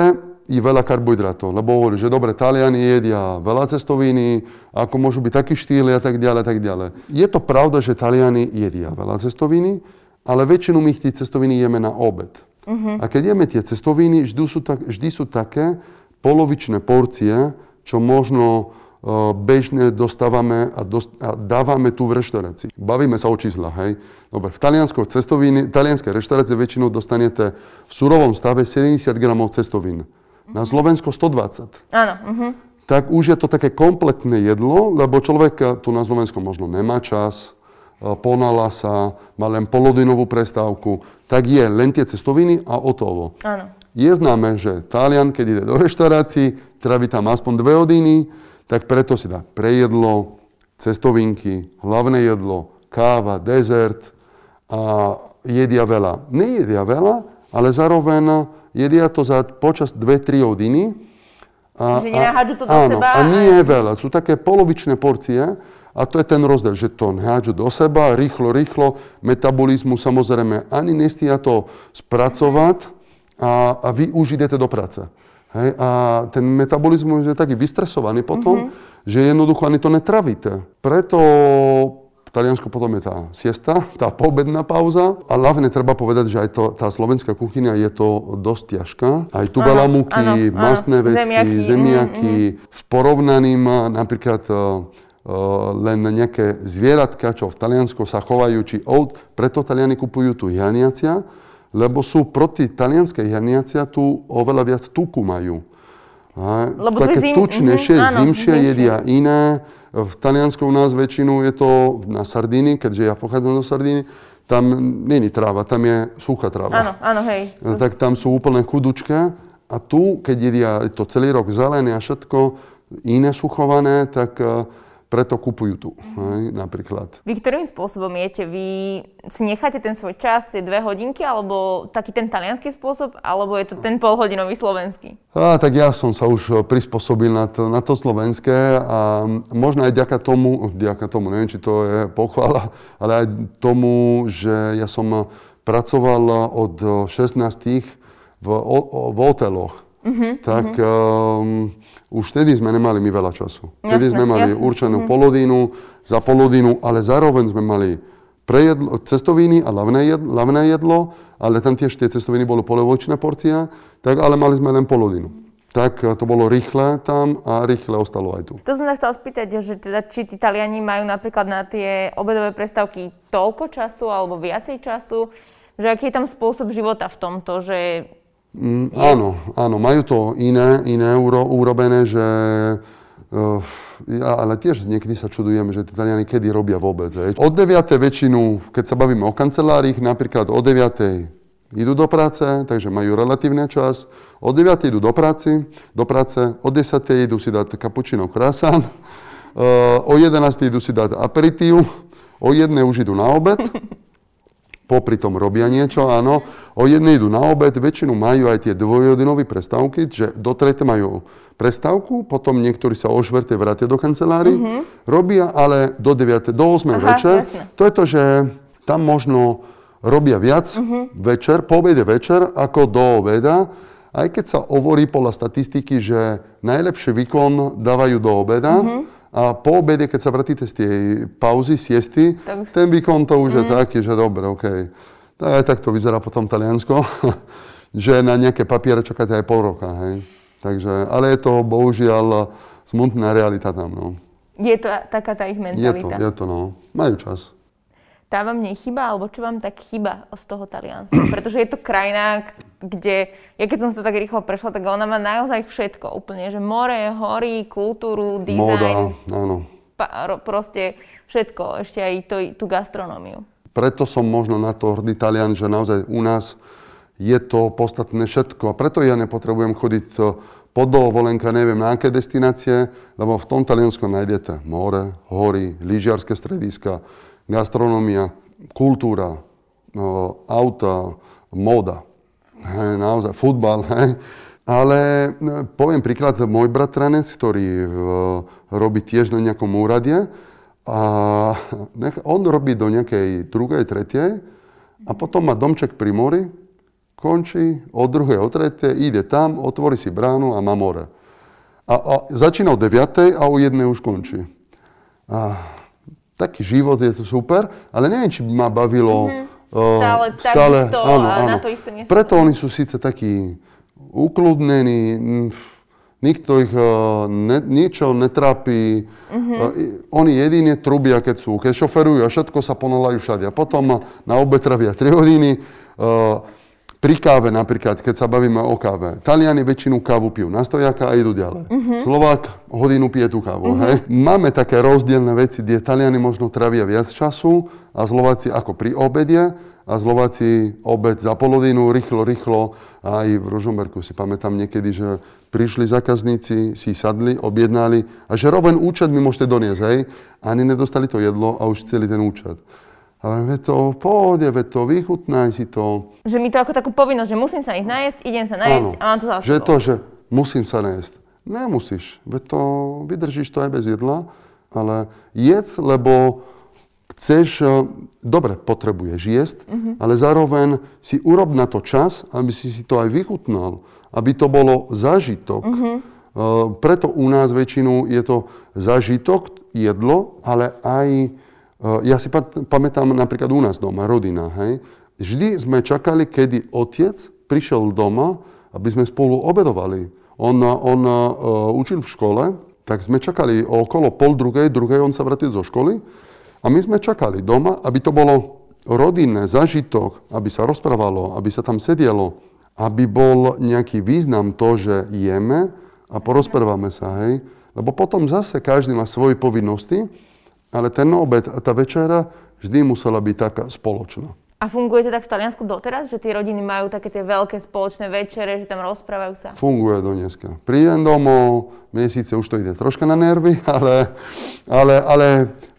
i veľa karbohydrátov, lebo hovorí, že dobre, Taliani jedia veľa cestoviny, ako môžu byť takí štýly a tak ďalej, tak ďalej. Je to pravda, že Taliani jedia veľa cestoviny, ale väčšinu my tých cestoviny jeme na obed. Uh-huh. A keď jeme tie cestoviny, vždy sú, tak, vždy sú také polovičné porcie, čo možno uh, bežne dostávame a, dost, a dávame tu v reštaurácii. Bavíme sa o číslach, hej. Dobre, v talianskej cestoviny, talianskej reštaurácie väčšinou dostanete v surovom stave 70 gramov cestovín. Na Slovensko 120. Áno. Uh-huh. Tak už je to také kompletné jedlo, lebo človek tu na Slovensku možno nemá čas, ponala sa, má len polodinovú prestávku, tak je len tie cestoviny a hotovo. Áno. Je známe, že Talian, keď ide do reštaurácií, trávi tam aspoň dve hodiny, tak preto si dá prejedlo, cestovinky, hlavné jedlo, káva, dezert a jedia veľa. Nejedia veľa, ale zároveň jedia to za počas 2-3 hodiny. A, že nenahádžu to do áno, seba? a nie je veľa. Sú také polovičné porcie, a to je ten rozdiel, že to nehádžu do seba, rýchlo, rýchlo, metabolizmu samozrejme ani nestia to spracovať a, a vy už idete do práce. Hej? A ten metabolizmus je taký vystresovaný potom, mm-hmm. že jednoducho ani to netravíte. Preto v Taliansku potom je tá siesta, tá poobedná pauza. A hlavne treba povedať, že aj to, tá slovenská kuchyňa je to dosť ťažká. Aj tu veľa múky, mastné veci, zemiaky. zemiaky. Mm-hmm. V porovnaním napríklad Uh, len nejaké zvieratka, čo v Taliansku sa chovajú, či old, preto Taliani kupujú tu janiacia, lebo sú proti talianskej janiacia tu oveľa viac tuku majú. A, lebo také zim... tučnejšie, mm-hmm, zimšie, zimšie jedia iné. V Taliansku u nás väčšinu je to na Sardíny, keďže ja pochádzam zo Sardíny, tam není tráva, tam je suchá tráva. Áno, áno, hej. To... Tak tam sú úplne chudučké. A tu, keď jedia to celý rok zelené a všetko iné suchované, tak uh, preto kupujú tu, hej, napríklad. Vy ktorým spôsobom jete? Vy si necháte ten svoj čas, tie dve hodinky, alebo taký ten talianský spôsob, alebo je to ten polhodinový slovenský? A, tak ja som sa už prispôsobil na to, na to slovenské a možno aj ďaka tomu, ďaka tomu, neviem, či to je pochvala, ale aj tomu, že ja som pracoval od 16 v, v hoteloch. Uh-huh, tak uh-huh. Um, už vtedy sme nemali my veľa času. Vtedy sme mali jasne. určenú mm-hmm. polodinu, za polodinu, ale zároveň sme mali prejedlo, cestoviny a hlavné jedlo, hlavné jedlo, ale tam tiež tie cestoviny boli polovočné porcia, tak ale mali sme len polodinu. Tak to bolo rýchle tam a rýchle ostalo aj tu. To som sa chcela spýtať, že teda, či tí Taliani majú napríklad na tie obedové prestávky toľko času alebo viacej času, že aký je tam spôsob života v tomto, že Mm, áno, áno, majú to iné, iné uro, urobené, že uh, ja, ale tiež niekedy sa čudujem, že tí Taliani kedy robia vôbec. Hej. Od 9. väčšinu, keď sa bavíme o kancelárich, napríklad o 9. idú do práce, takže majú relatívne čas. Od 9. idú do práci, do práce, od 10. idú si dať kapučino krásán, uh, o 11. idú si dať aperitív, o 1. už idú na obed, <laughs> popri tom robia niečo, áno. O jednej idú na obed, väčšinu majú aj tie dvojhodinové prestávky, že do trete majú prestávku, potom niektorí sa o štvrtej vrátia do kancelárii, mm-hmm. robia ale do 9, do 8 Aha, večer. Jasne. To je to, že tam možno robia viac mm-hmm. večer, po obede večer, ako do obeda. Aj keď sa hovorí podľa statistiky, že najlepší výkon dávajú do obeda, mm-hmm a po obede, keď sa vrátite z tej pauzy, siesty, tak... ten výkon to už mm. je taký, že dobre, OK. Aj tak to vyzerá potom Taliansko, <laughs> že na nejaké papiere čakáte aj pol roka, hej. Takže, ale je to bohužiaľ smutná realita tam, no. Je to taká tá ich mentalita. Je to, je to, no. Majú čas tá vám nechyba, alebo čo vám tak chyba z toho Talianska? <clears throat> Pretože je to krajina, kde, ja keď som sa tak rýchlo prešla, tak ona má naozaj všetko úplne, že more, hory, kultúru, dizajn. Móda, áno. Pa, proste všetko, ešte aj to, tú gastronómiu. Preto som možno na to hrdý Talian, že naozaj u nás je to podstatné všetko. A preto ja nepotrebujem chodiť po dovolenka, neviem na aké destinácie, lebo v tom Taliansku nájdete more, hory, lyžiarske strediska, gastronomia, kultúra, no, auta, móda, hej, naozaj futbal. Ale no, poviem príklad, môj bratranec, ktorý v, robí tiež na nejakom úrade a on robí do nejakej druhej, tretej a potom má domček pri mori, končí, od druhej, od tretej, ide tam, otvorí si bránu a má more. A, a začína o 9. a o jednej už končí. A taký život je to super, ale neviem, či by ma bavilo mm-hmm. stále, stále takisto áno, áno. na to isté miesto. Preto oni sú síce takí ukludnení, nikto ich uh, ne, niečo netrápi. Uh-huh. Uh, oni jedine trubia, keď sú, keď šoferujú a všetko sa ponalajú všade. A potom na obe travia 3 hodiny. Uh, pri káve napríklad, keď sa bavíme o káve, Taliani väčšinu kávu pijú na stojaka a idú ďalej. Uh-huh. Slovák hodinu pije tú kávu. Uh-huh. Hej. Máme také rozdielne veci, kde Taliani možno travia viac času a Slováci ako pri obede a Slováci obed za polodinu, rýchlo, rýchlo. Aj v Rožomberku si pamätám niekedy, že prišli zákazníci, si sadli, objednali a že roben účet mi môžete doniesť, hej. Ani nedostali to jedlo a už celý ten účet. Ale ve to v pohode, ve to vychutnaj si to. Že mi to ako takú povinnosť, že musím sa ich najesť, idem sa najesť Áno, a mám to zase. Že to, že musím sa najesť. Nemusíš, ve to vydržíš to aj bez jedla, ale jedz, lebo chceš, eh, dobre, potrebuješ jesť, uh-huh. ale zároveň si urob na to čas, aby si si to aj vychutnal, aby to bolo zážitok. Uh-huh. Preto u nás väčšinu je to zážitok, jedlo, ale aj ja si pamätám napríklad u nás doma, rodina, hej. Vždy sme čakali, kedy otec prišiel doma, aby sme spolu obedovali. On, on uh, učil v škole, tak sme čakali okolo pol druhej, druhej on sa vrátil zo školy a my sme čakali doma, aby to bolo rodinné, zažitok, aby sa rozprávalo, aby sa tam sedelo, aby bol nejaký význam to, že jeme a porozprávame sa, hej. Lebo potom zase každý má svoje povinnosti ale ten obed a tá večera vždy musela byť taká spoločná. A funguje to tak v Taliansku doteraz, že tie rodiny majú také tie veľké spoločné večere, že tam rozprávajú sa? Funguje do dneska. Prídem domov, mne síce už to ide troška na nervy, <laughs> ale, ale, ale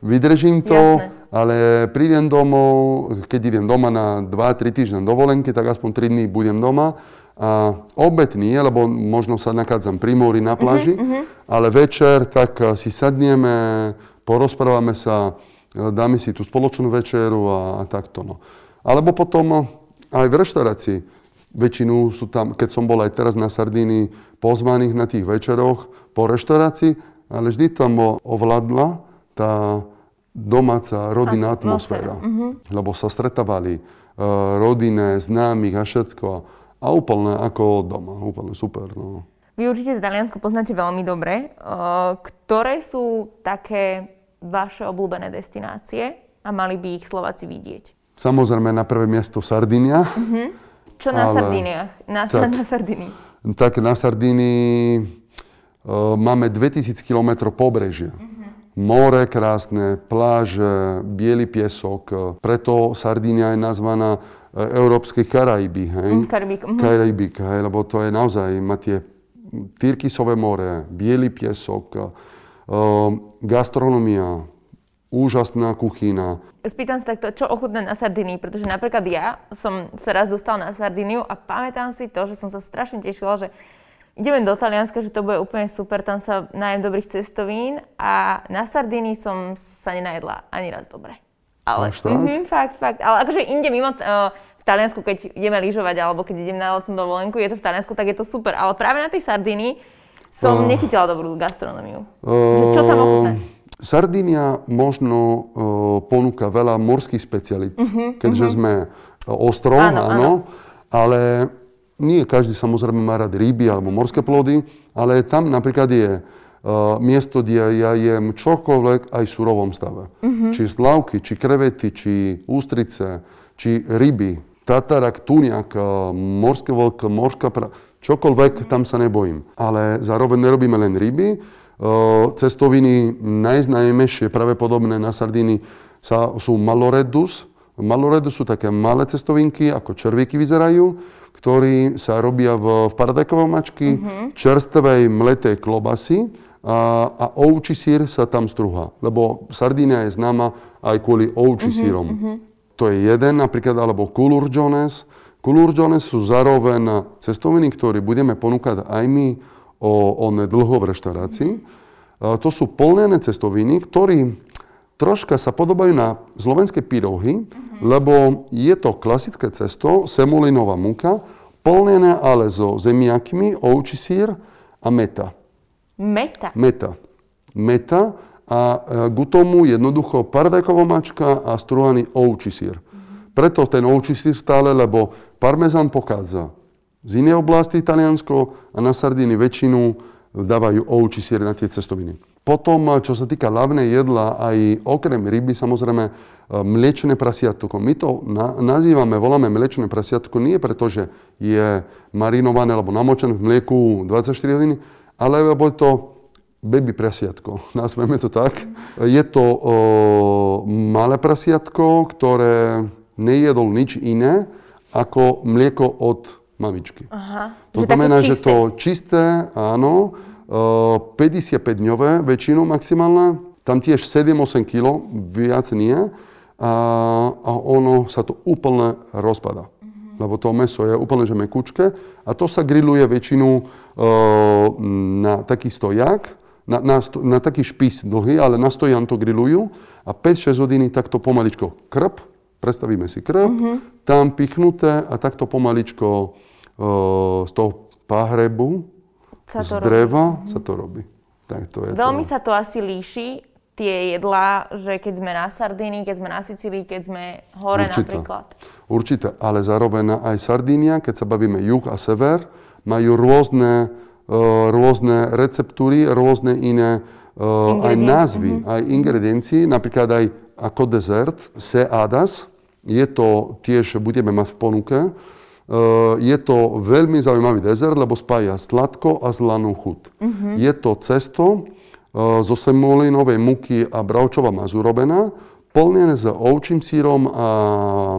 vydržím to. Jasné. Ale prídem domov, keď idem doma na 2-3 týždne dovolenky, tak aspoň 3 dní budem doma. A obed nie, lebo možno sa nachádzam pri mori na pláži, uh-huh, uh-huh. ale večer tak si sadneme, porozprávame sa, e, dáme si tú spoločnú večeru a, a takto. No. Alebo potom e, aj v reštaurácii. Väčšinu sú tam, keď som bol aj teraz na Sardínii, pozvaných na tých večeroch po reštaurácii, ale vždy tam ovládla tá domáca rodinná atmosféra. Uh-huh. Lebo sa stretávali uh, rodinné, známych a všetko. A úplne ako doma. Úplne super. No. Vy určite Taliansko poznáte veľmi dobre. Ktoré sú také vaše obľúbené destinácie a mali by ich Slováci vidieť? Samozrejme na prvé miesto Sardinia. Uh-huh. Čo na ale... Sardíniach? Na, tak, na Sardínii? Tak na Sardínii uh, máme 2000 km pobrežia. Uh-huh. More krásne, pláže, biely piesok. Preto Sardínia je nazvaná e, Európskej Karaiby. Hej? Mm, Karibik. Uh-huh. Karibik, hej, lebo to je naozaj, má tie Tyrkisové more, biely piesok, Ehm, gastronomia, úžasná kuchyna. Spýtam sa takto, čo ochutné na Sardinii, pretože napríklad ja som sa raz dostal na Sardiniu a pamätám si to, že som sa strašne tešila, že ideme do Talianska, že to bude úplne super, tam sa najem dobrých cestovín a na Sardinii som sa nenajedla ani raz dobre. Ale, mm-hmm, fakt, fakt. Ale akože inde mimo, uh, Taliansku, keď ideme lyžovať alebo keď idem na letnú dovolenku, je to v Taliansku, tak je to super. Ale práve na tej Sardinii som uh, nechytila dobrú gastronómiu. Uh, čo tam ochutnať? Sardinia možno uh, ponúka veľa morských specialit, uh-huh, keďže uh-huh. sme ostrov, áno, áno, áno, ale nie každý samozrejme má rád ryby alebo morské plody, ale tam napríklad je uh, miesto, kde ja jem čokoľvek aj v surovom stave. Uh-huh. Či slavky, či krevety, či ústrice, či ryby, tatarak, tuniak, uh, morské vlk, morská pra Čokoľvek, tam sa nebojím. Ale zároveň nerobíme len ryby. Cestoviny najznámejšie, práve podobné na Sardíny, sa, sú maloredus. Maloredus sú také malé cestovinky, ako červíky vyzerajú, ktorí sa robia v, v paradajkovom mačky, uh-huh. čerstvej mletej klobasy a, a ovčí sír sa tam struha. Lebo Sardínia je známa aj kvôli ovčí uh-huh, sírom. Uh-huh. To je jeden napríklad, alebo kulurjones, Kulúržone sú zároveň cestoviny, ktoré budeme ponúkať aj my o, o dlho v reštaurácii. To sú plnené cestoviny, ktoré troška sa podobajú na slovenské pyrohy, mm-hmm. lebo je to klasické cesto, semolinová múka, plnené ale so zemiakmi, ovčí sír a meta. Meta? Meta. Meta a k tomu jednoducho paradajková mačka a struhaný ovčí sír. Preto ten ovčí stále, lebo parmezán pochádza z inej oblasti Taliansko a na Sardíny väčšinu dávajú ovčí sír na tie cestoviny. Potom, čo sa týka hlavné jedla, aj okrem ryby, samozrejme, e, mliečne prasiatko. My to na, nazývame, voláme mliečne prasiatko nie preto, že je marinované alebo namočené v mlieku 24 hodiny, ale lebo to baby prasiatko, <laughs> nazveme to tak. Je to o, malé prasiatko, ktoré nejedol nič iné ako mlieko od mamičky. Aha, to znamená, že to čisté, áno, 55-dňové väčšinou maximálne, tam tiež 7-8 kg, viac nie. A, a ono sa to úplne rozpada. Mm-hmm. Lebo to meso je úplne že mekučké a to sa grilluje väčšinu uh, na taký stojak, na, na, na taký špís dlhý, ale na stojan to grillujú a 5-6 hodiny takto pomaličko krp, predstavíme si krp, mm-hmm. tam pichnuté a takto pomaličko uh, z toho pahrebu, sa to z dreva robí. sa to robí. Tak to je Veľmi to. sa to asi líši, tie jedlá, že keď sme na Sardínii, keď sme na Sicílii, keď sme hore Určite. napríklad. Určite, ale zároveň aj Sardínia, keď sa bavíme juh a sever, majú rôzne, rôzne receptúry, rôzne iné uh, aj názvy, mm-hmm. aj ingrediencii, napríklad aj ako dezert, seadas, je to tiež, budeme mať v ponuke, Eh, je to veľmi zaujímavý dezert, lebo spája sladko a zlanú chuť. Uh-huh. Je to cesto zo semolinovej muky a bravčová mazurobená, plnené s ovčím sírom a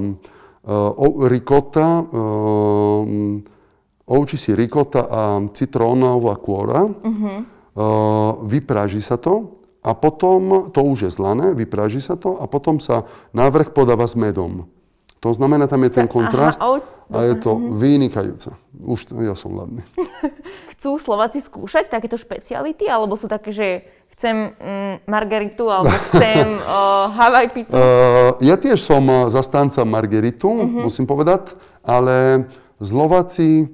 uh, rikota, ovčí si rikota a citrónová kôra. Uh-huh. Uh, vypráži sa to a potom, to už je zlané, vypráži sa to a potom sa návrh podáva s medom. To znamená, tam je ten kontrast Aha, a je to uh-huh. vynikajúce. Už ja som hladný. <laughs> Chcú Slováci skúšať takéto špeciality, alebo sú také, že chcem mm, margaritu, alebo <laughs> chcem uh, Hawaii pizzu? Uh, ja tiež som zastánca margaritu, uh-huh. musím povedať, ale Slováci,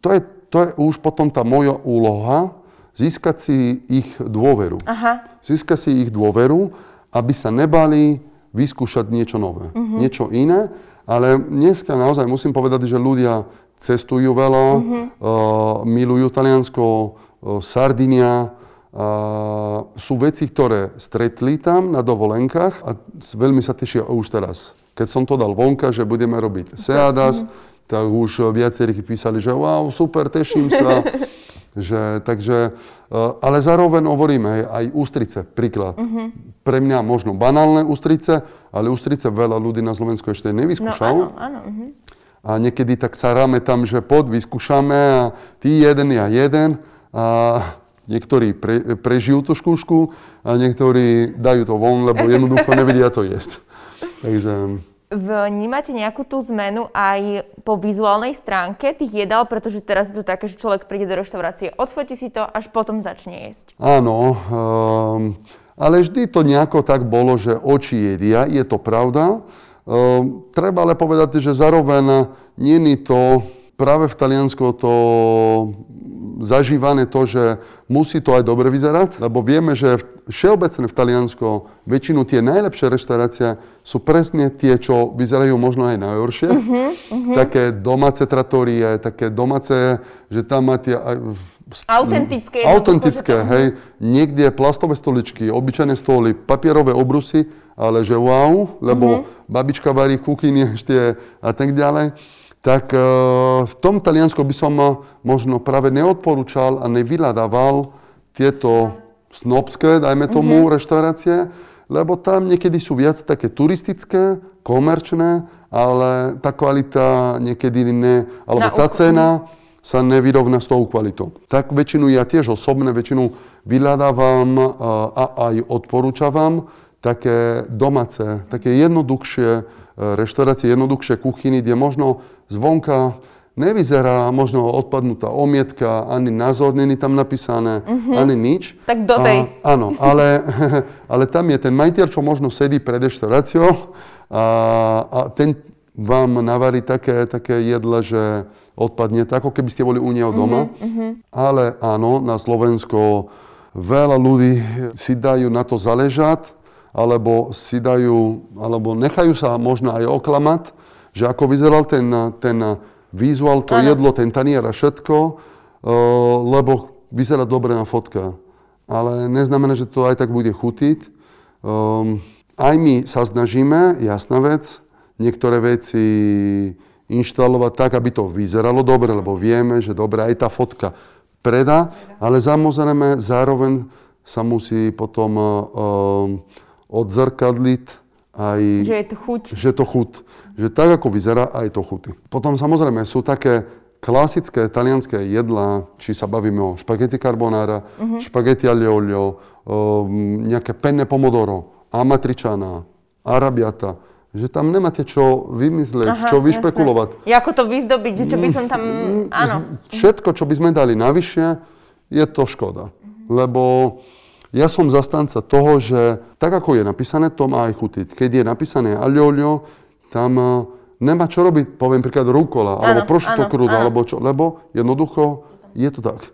to, je, to je už potom tá moja úloha, získať si ich dôveru. Aha. Získať si ich dôveru, aby sa nebali vyskúšať niečo nové, uh-huh. niečo iné. Ale dneska naozaj musím povedať, že ľudia cestujú veľa, uh-huh. uh, milujú Taliansko, uh, Sardinia. Uh, sú veci, ktoré stretli tam na dovolenkách a veľmi sa tešia už teraz. Keď som to dal vonka, že budeme robiť Seadas, uh-huh. Tak už viacerí písali, že wow, super, teším sa. <laughs> že, takže Eh, ale zároveň hovoríme aj ústrice, príklad. Uh-huh. Pre mňa možno banálne ústrice, ale ústrice veľa ľudí na Slovensku ešte nevyskúšal. No, áno, áno. Uh-huh. A niekedy tak sa ráme tam, že pod vyskúšame a ty jeden, ja jeden. A niektorí pre, prežijú tú skúšku a niektorí dajú to von, lebo jednoducho nevedia to jesť. <laughs> Takže... Vnímate nejakú tú zmenu aj po vizuálnej stránke tých jedál, pretože teraz je to také, že človek príde do reštaurácie, odfotí si to, až potom začne jesť. Áno, um, ale vždy to nejako tak bolo, že oči jedia, je to pravda. Um, treba ale povedať, že zároveň je to práve v Taliansku to zažívané to, že musí to aj dobre vyzerať, lebo vieme, že všeobecne v Taliansku väčšinu tie najlepšie reštaurácie sú presne tie, čo vyzerajú možno aj najhoršie. Uh-huh, uh-huh. Také domáce tratórie, také domáce, že tam máte aj Autentické. Autentické, hej. Niekde plastové stoličky, obyčajné stoly, papierové obrusy, ale že wow, lebo uh-huh. babička varí kuchyni ešte <laughs> a tak ďalej tak e, v tom Taliansku by som e, možno práve neodporúčal a nevyľadával tieto snobské, dajme tomu, mm-hmm. reštaurácie, lebo tam niekedy sú viac také turistické, komerčné, ale tá kvalita niekedy ne, alebo tá cena sa nevyrovná s tou kvalitou. Tak väčšinu ja tiež osobne, väčšinu vyľadávam a, e, a aj odporúčavam také domáce, také jednoduchšie reštaurácie, jednoduchšie kuchyny, kde možno zvonka nevyzerá možno odpadnutá omietka, ani názor není tam napísané, uh-huh. ani nič. Tak do tej. A, áno, ale, <laughs> ale tam je ten majiteľ, čo možno sedí pred reštauráciou a, a ten vám navarí také, také jedle, že odpadne, ako keby ste boli u neho doma. Uh-huh. Ale áno, na Slovensko veľa ľudí si dajú na to zaležať, alebo si dajú, alebo nechajú sa možno aj oklamať, že ako vyzeral ten, ten vizuál, to ano. jedlo, ten tanier a všetko, uh, lebo vyzerá dobre na fotka. Ale neznamená, že to aj tak bude chutiť. Um, aj my sa snažíme, jasná vec, niektoré veci inštalovať tak, aby to vyzeralo dobre, lebo vieme, že dobre, aj tá fotka predá, ale samozrejme zároveň sa musí potom uh, odzrkadliť aj... Že je to chuť. Že to chuť. Že tak, ako vyzerá, aj to chutí. Potom samozrejme sú také klasické talianské jedlá, či sa bavíme o špaghetti carbonara, uh-huh. špaghetti aglio olio, um, nejaké penne pomodoro, amatriciana, arabiata že tam nemáte čo vymyslieť, Aha, čo vyšpekulovať. Ako to vyzdobiť, že čo by som tam... Mm, áno. Všetko, čo by sme dali navyše, je to škoda. Lebo ja som zastanca toho, že tak ako je napísané, to má aj chutiť. Keď je napísané aglio tam uh, nemá čo robiť, poviem príklad rukola, alebo prosciutto crudo, alebo čo, lebo jednoducho je to tak.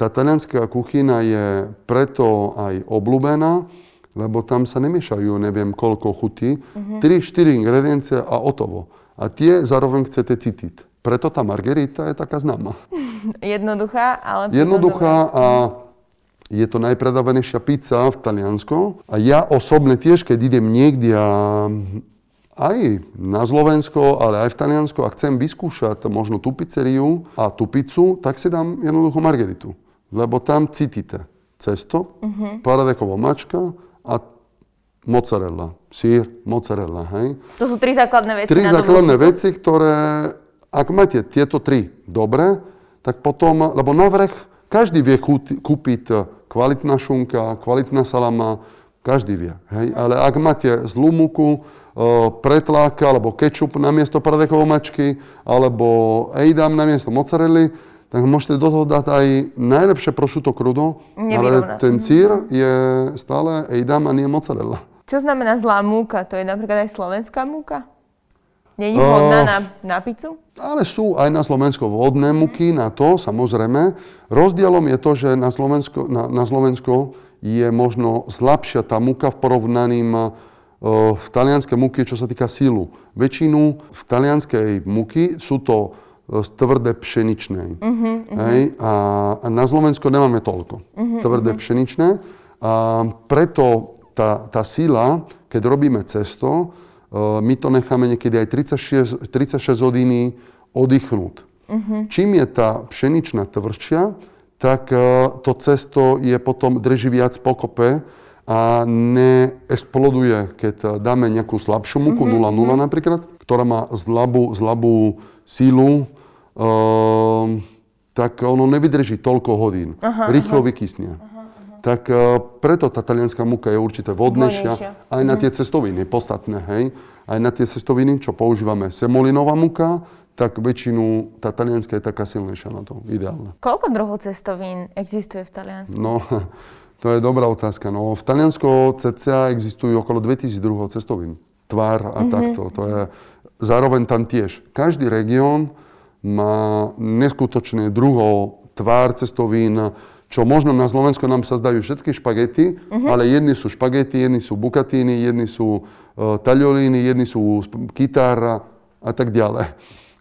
Tá talianská kuchyna je preto aj obľúbená, lebo tam sa nemiešajú neviem koľko chutí, uh-huh. 3-4 ingrediencie a otovo. A tie zároveň chcete cítiť. Preto tá margarita je taká známa. <laughs> Jednoduchá, ale... Jednoduchá a je to najpredávanejšia pizza v Taliansku. A ja osobne tiež, keď idem niekde a aj na Slovensko, ale aj v Taliansko a chcem vyskúšať možno tú pizzeriu a tú pizzu, tak si dám jednoducho margaritu. Lebo tam cítite cesto, uh-huh. paradeková mačka, a mozzarella, sír, mozzarella, hej. To sú tri základné veci. Tri základné veci, ktoré, ak máte tieto tri dobre, tak potom, lebo navrh každý vie kúpiť kvalitná šunka, kvalitná salama, každý vie, hej. Ale ak máte zlú múku, pretláka alebo kečup na miesto mačky, alebo ejdam na miesto mozzarelly, tak môžete do toho dať aj najlepšie prosciutto crudo, ale ten sír je stále ejdam a nie mozzarella. Čo znamená zlá múka? To je napríklad aj slovenská múka? Je vhodná uh, na, na pizzu? Ale sú aj na Slovensku vodné múky na to, samozrejme. Rozdielom je to, že na Slovensko, na, na Slovensko je možno slabšia tá múka v porovnaní v talianskej múky, čo sa týka sílu. Väčšinu v talianskej múky sú to z tvrdé pšeničnej. Uh-huh, uh-huh. Hej? A, a na Slovensku nemáme toľko uh-huh, tvrdé uh-huh. pšeničné. A preto tá, tá sila, keď robíme cesto, uh, my to necháme niekedy aj 36, 36 hodiny oddychnúť. Uh-huh. Čím je tá pšeničná tvrdšia, tak uh, to cesto je potom drží viac pokope a neexploduje, keď dáme nejakú slabšiu múku, uh-huh, 0,0 napríklad, ktorá má zlabú, zlabú sílu, Ehm, tak ono nevydrží toľko hodín. Aha, Rýchlo aha. vykysne. Aha, aha. Tak uh, preto tá talianská múka je určite vodnejšia. Aj na mhm. tie cestoviny, podstatné, hej. Aj na tie cestoviny, čo používame semolinová múka, tak väčšinu tá talianská je taká silnejšia na to, ideálne. Koľko druhov cestovín existuje v Taliansku? No, to je dobrá otázka. No, v Taliansku cca existujú okolo 2000 druhov cestovín. Tvár a mm-hmm. takto. To je, zároveň tam tiež. Každý región má neskutočne druhov tvár cestovín, čo možno na Slovensku nám sa zdajú všetky špagety, uh-huh. ale jedni sú špagety, jedni sú bukatíny, jedni sú uh, tagliolíny, jedni sú kytára a tak ďalej.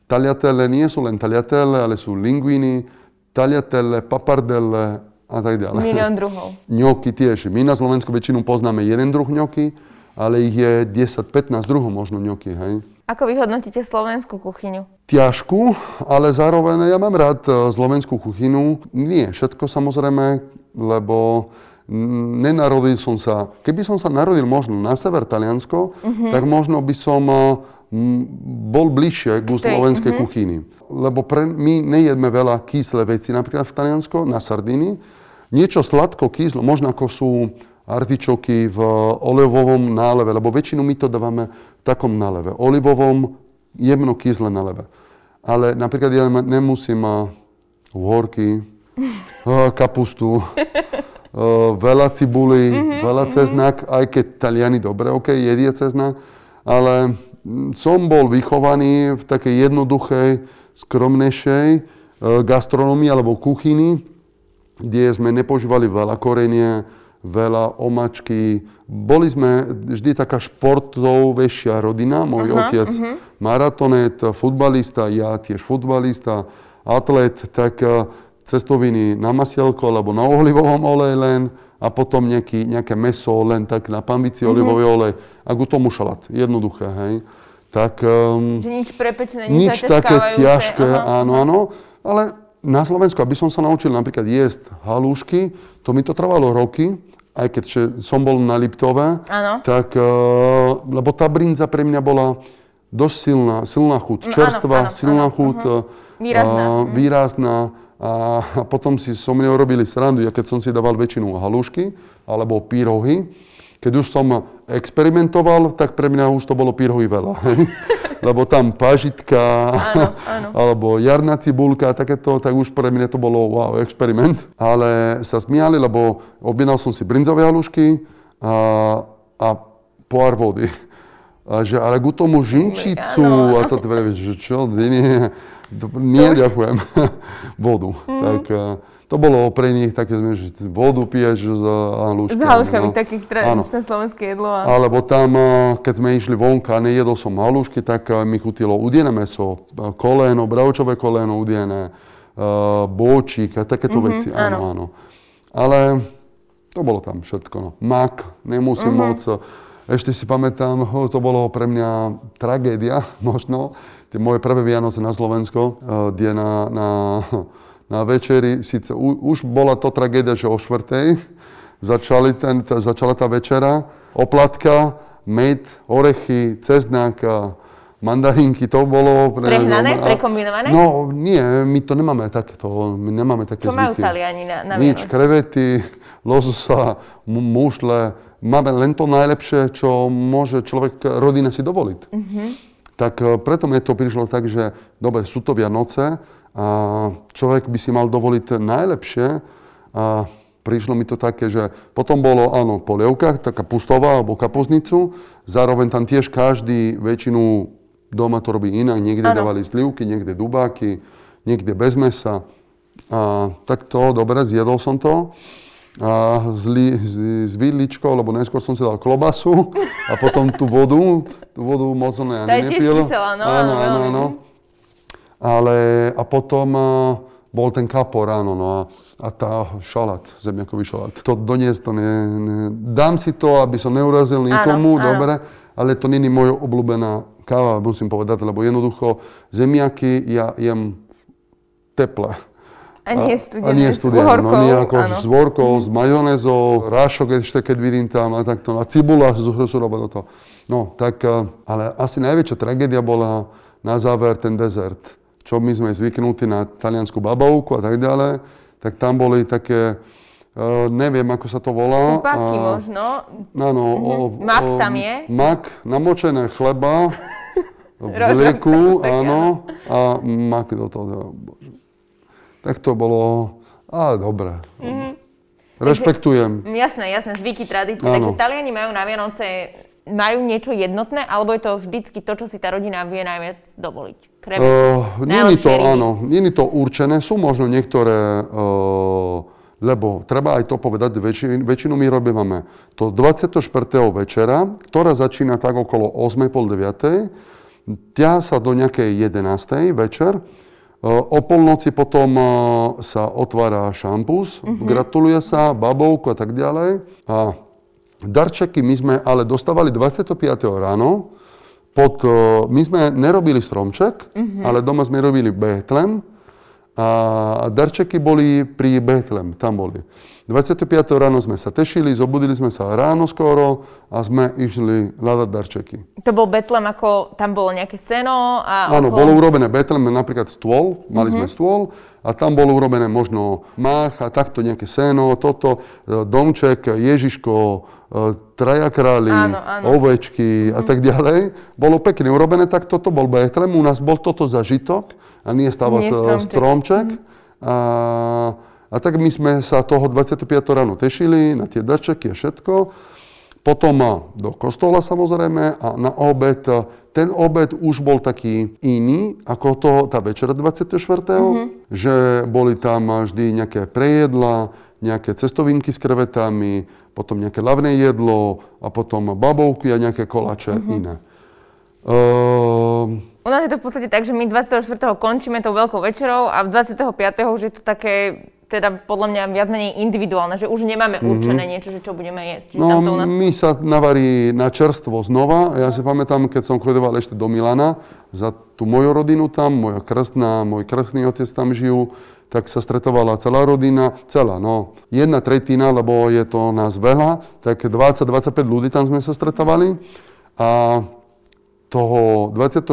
Tagliatelle nie sú len tagliatelle, ale sú linguini, tagliatelle, papardelle a tak ďalej. Milión druhov. <laughs> Ňoky tiež. My na Slovensku väčšinu poznáme jeden druh ňoky, ale ich je 10-15 druhov možno ňoky, hej. Ako vyhodnotíte slovenskú kuchyňu? Ťažkú, ale zároveň ja mám rád e, slovenskú kuchyňu. Nie všetko samozrejme, lebo nenarodil som sa, keby som sa narodil možno na sever Taliansko, uh-huh. tak možno by som e, bol bližšie ku slovenskej uh-huh. kuchyni. Lebo pre, my nejedme veľa kyslé veci, napríklad v Taliansko, na Sardíny. Niečo sladko, kyslo, možno ako sú artičoky v olivovom náleve, lebo väčšinu my to dávame v takom náleve. Olivovom, jemno kyslé náleve. Ale napríklad ja nemusím uhorky, kapustu, veľa cibuli, mm-hmm, veľa mhm. ceznak, aj keď Taliani dobre, ok, jedia ceznak, ale som bol vychovaný v takej jednoduchej, skromnejšej gastronomii alebo kuchyni, kde sme nepožívali veľa korenie, veľa omačky. Boli sme vždy taká športovejšia rodina. Môj uh-huh, otec uh-huh. maratonet, futbalista, ja tiež futbalista, atlet, tak eh, cestoviny na masielko alebo na ohlivovom oleji len a potom nejaký, nejaké meso len tak na pambici, mm-hmm. olivový olej a k tomu šalát. Jednoduché, hej. Tak, um, Že nič prepečené, nič, nič také ťažké, aha, áno, áno. Ale na Slovensku, aby som sa naučil napríklad jesť halúšky, to mi to trvalo roky, aj keď som bol na Liptove, ano. tak, uh, lebo tá brinza pre mňa bola dosť silná, silná chuť, mm, čerstvá, ano, ano, silná ano, chuť, uh-huh. výrazná. Uh, výrazná a potom si so mnou robili srandu, ja keď som si dával väčšinu halušky alebo pírohy, keď už som experimentoval, tak pre mňa už to bolo pírohy veľa. <laughs> Lebo tam pažitka, áno, áno. <laughs> alebo jarná cibulka, takéto, tak už pre mňa to bolo wow, experiment. Ale sa smiali, lebo objednal som si brinzové halušky a, a pohár vody. A že, ale ku tomu žinčicu, a to že čo, nie, nie, <laughs> ďakujem. Vodu. Mm. Tak eh, to bolo pre nich také, že vodu piješ s haluškami. S haluškami, no. takých tradičné slovenské jedlo. A... Alebo tam, keď sme išli vonka a nejedol som halušky, tak mi chutilo udené meso, koleno, bravčové koleno udené, bóčik a takéto mm-hmm, veci. Áno, áno. áno. Ale to bolo tam všetko. No. Mak, nemusím mm-hmm. moc. Ešte si pamätám, to bolo pre mňa tragédia <laughs> možno, tie moje prvé Vianoce na Slovensko, kde na, na, na večeri, síce už bola to tragédia, že o štvrtej začali ten, tá, začala tá večera, oplatka, med, orechy, ceznak, mandarinky, to bolo... Pre, Prehnané, prekombinované? No nie, my to nemáme takéto, my nemáme také Čo zvyky. majú Taliani na, na Nič, krevety, lozosa, mušle, máme len to najlepšie, čo môže človek, rodina si dovoliť. Uh-huh. Tak e, preto mi to prišlo tak, že dobre, sú to Vianoce človek by si mal dovoliť najlepšie a prišlo mi to také, že potom bolo, áno, polievka, taká pustová alebo kapuznicu, zároveň tam tiež každý väčšinu doma to robí inak, niekde ano. dávali slivky, niekde dubáky, niekde bez mesa. A tak to, dobre, zjedol som to a s, li, s, s vidličkou, lebo neskôr som si dal klobasu a potom tú vodu, tú vodu moc som ja nepil. Tá no, áno, áno, áno. Ale a potom uh, bol ten kapor, áno, no a, a tá šalát, zemiakový šalát. To doniesť to ne, ne, dám si to, aby som neurazil nikomu, áno, dobre, ale to není moja obľúbená káva, musím povedať, lebo jednoducho zemiaky ja jem teple. A nie studené, a nie studené, s uhorkou. No, nie ako áno. s vorkou, mm. s majonézou, rášok ešte, keď vidím tam a takto, a cibula z suroba do toho. No, tak, eh, ale asi najväčšia tragédia bola na záver ten dezert. Čo my sme zvyknutí na taliansku babovku a tak ďalej, tak tam boli také, uh, neviem, ako sa to volá. Upadky možno. Áno. Mm-hmm. mak tam je. Mak, namočené chleba, <laughs> v mlieku, áno, a mak do toho tak to bolo, ale dobre. Mm-hmm. Rešpektujem. Takže, jasné, jasné, zvyky, tradície. Takže Taliani majú na Vianoce majú niečo jednotné, alebo je to vždycky to, čo si tá rodina vie najviac dovoliť? Krevety, uh, nie to, ryby. áno, je to určené. Sú možno niektoré, uh, lebo treba aj to povedať, väčši, väčšinu my robíme to 24. večera, ktorá začína tak okolo 8.30 9. ťa sa do nejakej 11. večer O polnoci potom sa otvára šampus, uh-huh. gratuluje sa, babovku a tak ďalej. A darčeky my sme ale dostávali 25. ráno. Pod, my sme nerobili stromček, uh-huh. ale doma sme robili Betlem. A darčeky boli pri Betlem, tam boli. 25. ráno sme sa tešili, zobudili sme sa ráno skoro a sme išli hľadať darčeky. To bol Betlem, ako tam bolo nejaké seno? A Áno, okolo... bolo urobené Betlem, napríklad stôl, mali mm-hmm. sme stôl a tam bolo urobené možno mách a takto nejaké seno, toto, e, domček, Ježiško, e, traja králi, áno, áno. ovečky a mhm. tak ďalej. Bolo pekne urobené, tak toto bol Betlem, u nás bol toto zažitok a nie stávať stromček. stromček. Mm-hmm. A a tak my sme sa toho 25. ráno tešili na tie darčeky a všetko. Potom do kostola samozrejme a na obed. Ten obed už bol taký iný ako to, tá večera 24. Mm-hmm. Že boli tam vždy nejaké prejedla, nejaké cestovinky s krevetami, potom nejaké lavné jedlo a potom babovky a nejaké kolače uh-huh. iné. Uh, u nás je to v podstate tak, že my 24. končíme tou veľkou večerou a 25. už je to také teda podľa mňa viac menej individuálne, že už nemáme mhm. určené mm-hmm. niečo, že čo budeme jesť. Čiže no, tam to u nás... my sa navarí na čerstvo znova. Ja si pamätám, keď som chodoval ešte do Milana, za tú moju rodinu tam, moja krstná, môj krstný otec tam žijú, tak sa stretovala celá rodina, celá, no, jedna tretina, lebo je to nás veľa, tak 20-25 ľudí tam sme sa stretovali. A toho 24.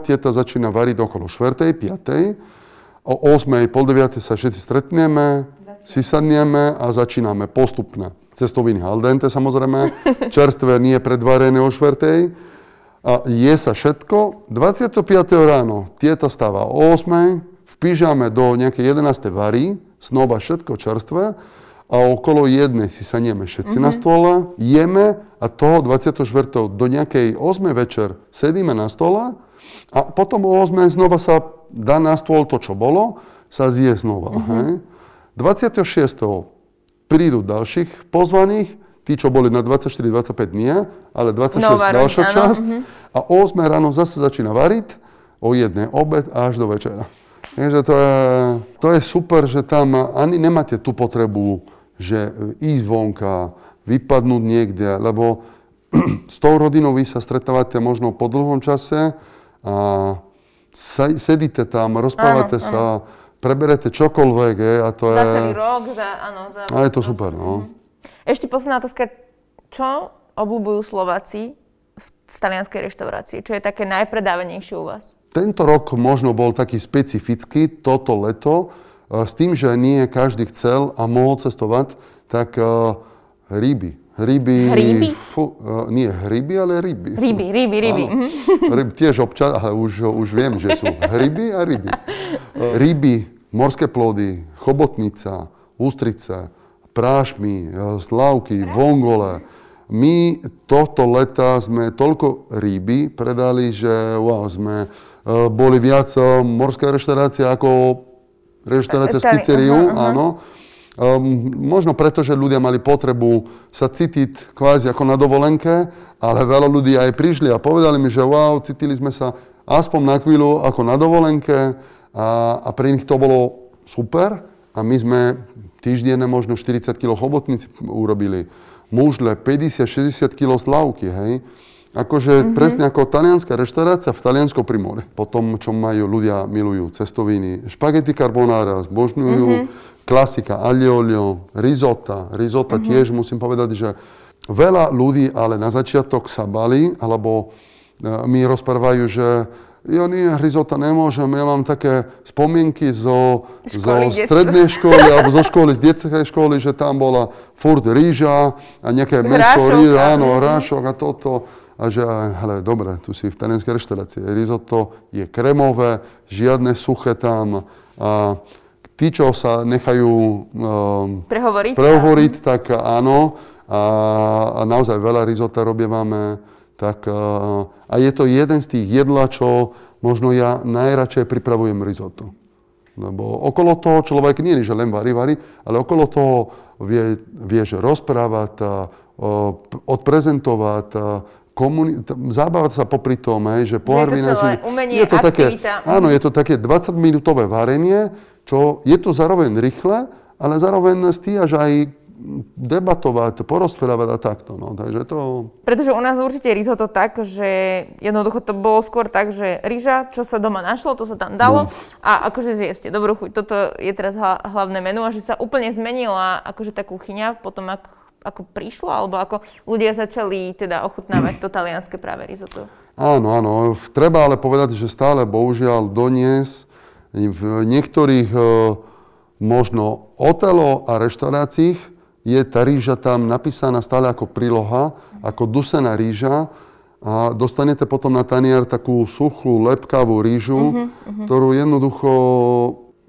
tieta začína variť okolo 4. 5. O 8. pol 9. sa všetci stretneme, si sadneme a začíname postupne. Cestoviny al dente samozrejme, <laughs> čerstvé nie predvarené o 4. A je sa všetko. 25. ráno tieta stáva o 8. Pyžame do nejakej 11. vary, snova všetko čerstvé a okolo jednej si sanieme všetci mm-hmm. na stole, jeme a toho 24. do nejakej 8. večer sedíme na stole a potom o 8. znova sa dá na stôl to, čo bolo, sa zje znova. Mm-hmm. Hej. 26. prídu ďalších pozvaných, tí, čo boli na 24-25 nie, ale 26 Nová ďalšia časť. Mm-hmm. A o 8 ráno zase začína variť, o jednej obed až do večera. Takže to je, to je super, že tam ani nemáte tú potrebu že ísť vonka, vypadnúť niekde, lebo <clears throat> s tou rodinou vy sa stretávate možno po dlhom čase a sedíte tam, rozprávate áno, sa, áno. preberete čokoľvek, je, a to za je... Za celý rok, za, áno. Za... A je to super, no. Mhm. Ešte posledná otázka. Čo obľúbujú Slováci v talianskej reštaurácii? Čo je také najpredávanejšie u vás? Tento rok možno bol taký specifický, toto leto, E, s tým, že nie každý chcel a mohol cestovať, tak uh, ryby. Ryby, hryby? Fu, uh, nie hryby, ale ryby. Ryby, ryby, ryby. Áno. Ryby tiež občas, ale už, už viem, že sú hryby a ryby. Ryby, morské plody, chobotnica, ústrice, prášmy, slavky, vongole. My tohto leta sme toľko ryby predali, že wow, sme boli viac morská reštaurácia ako reštaurácia s pizzeriou, uh-huh. áno. Um, možno preto, že ľudia mali potrebu sa cítiť kvázi ako na dovolenke, ale veľa ľudí aj prišli a povedali mi, že wow, cítili sme sa aspoň na chvíľu ako na dovolenke a, a pre nich to bolo super a my sme týždenne možno 40 kg chobotnici urobili, mužle 50-60 kg slavky, hej. Akože mm-hmm. presne ako talianská reštaurácia v Talianskom primore. Po tom, čo majú ľudia, milujú cestoviny. Špagety carbonara, zbožňujú. Mm-hmm. Klasika, aglio olio, risota. Risota mm-hmm. tiež musím povedať, že veľa ľudí ale na začiatok sa bali, alebo e, mi rozprávajú, že ja nie, risota nemôžem, ja mám také spomienky zo, zo strednej školy alebo zo školy, z detskej školy, že tam bola furt rýža a nejaké meso, rýža, áno, rášok a toto a že, hele, dobre, tu si v talianskej reštaurácii, risotto je kremové, žiadne suché tam. A tí, čo sa nechajú um, prehovoriť, prehovoriť tak áno. A, a naozaj veľa risota robievame. Tak, a, a je to jeden z tých jedla, čo možno ja najradšej pripravujem risotto. Lebo okolo toho človek nie je, že len varí, varí, ale okolo toho vie, vieš rozprávať, a, odprezentovať, a, komuni- zábavať sa popri tom, hej, že pohár vína si... umenie, je to také, Áno, je to také 20-minútové varenie, čo je to zároveň rýchle, ale zároveň stíhaš aj debatovať, porozprávať a takto. No. Takže to... Pretože u nás určite risotto tak, že jednoducho to bolo skôr tak, že rýža, čo sa doma našlo, to sa tam dalo no. a akože zjeste dobrú chuť. Toto je teraz hlavné menu a že sa úplne zmenila akože tá kuchyňa potom, ako ako prišlo, alebo ako ľudia začali teda ochutnávať to talianské práve risotto? Áno, áno. Treba ale povedať, že stále bohužiaľ donies v niektorých e, možno hotelo a reštauráciách je tá rýža tam napísaná stále ako príloha, ako dusená rýža a dostanete potom na tanier takú suchú, lepkavú rýžu, uh-huh, uh-huh. ktorú jednoducho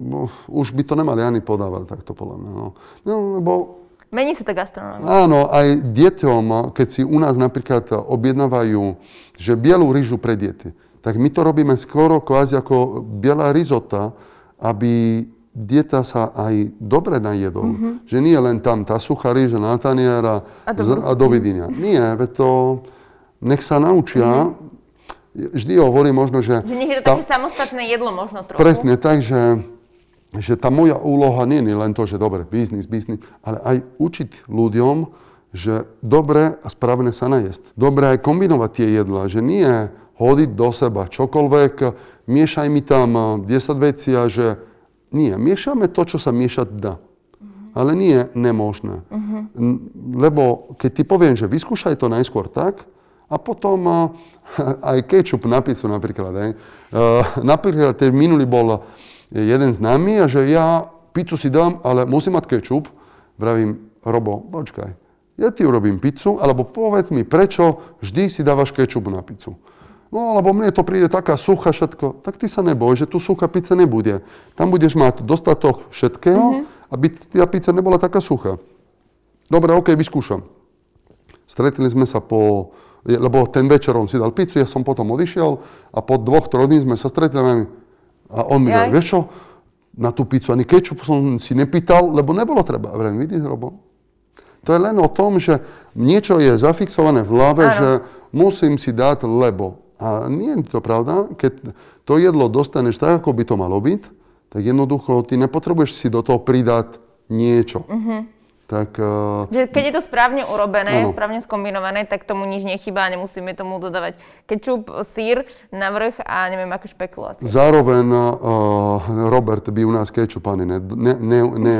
no, už by to nemali ani podávať takto podľa mňa. No. No, lebo Mení sa tá gastronómia. Áno, aj deťom, keď si u nás napríklad objednávajú, že bielú rýžu pre deti, tak my to robíme skoro kvázi ako biela rizota, aby dieta sa aj dobre najedol. Mm-hmm. Že nie len tam tá suchá rýža na tanier a, a, a dovidenia. Nie, veď to nech sa naučia. Mm-hmm. Vždy hovorím možno, že... Že nech je to tá, také samostatné jedlo možno trochu. Presne tak, že, tá moja úloha nie je len to, že dobre, biznis, biznis, ale aj učiť ľuďom, že dobre a správne sa najesť. Dobre aj kombinovať tie jedlá, že nie hodiť do seba čokoľvek, miešaj mi tam 10 vecí a že nie, miešame to, čo sa miešať dá. Uh-huh. Ale nie je nemožné. Uh-huh. Lebo keď ti poviem, že vyskúšaj to najskôr tak, a potom <laughs> aj kečup na pizzu napríklad. Aj. Napríklad ten minulý bol jeden známy a že ja pizzu si dám, ale musím mať kečup. Vravím, Robo, počkaj, ja ti urobím pizzu, alebo povedz mi, prečo vždy si dávaš kečup na pizzu. No, lebo mne to príde taká suchá všetko. Tak ty sa neboj, že tu suchá pizza nebude. Tam budeš mať dostatok všetkého, mm-hmm. aby tá pizza nebola taká suchá. Dobre, OK, vyskúšam. Stretli sme sa po... Lebo ten večer on si dal pizzu, ja som potom odišiel a po dvoch, troch dní sme sa stretli a on mi hovorí, vieš čo, na tú pizzu ani kečup som si nepýtal, lebo nebolo treba. A vrem, vidíš, Robo, to je len o tom, že niečo je zafixované v hlave, že musím si dať lebo. A nie je to pravda. Keď to jedlo dostaneš tak, ako by to malo byť, tak jednoducho ty nepotrebuješ si do toho pridať niečo. Uh-huh. Tak, uh, že keď je to správne urobené, ano. správne skombinované, tak tomu nič nechýba a nemusíme tomu dodávať kečup, sír na vrch a neviem aké špekulácie. Zároveň uh, Robert by u nás kečup ani ne, ne, ne, ne,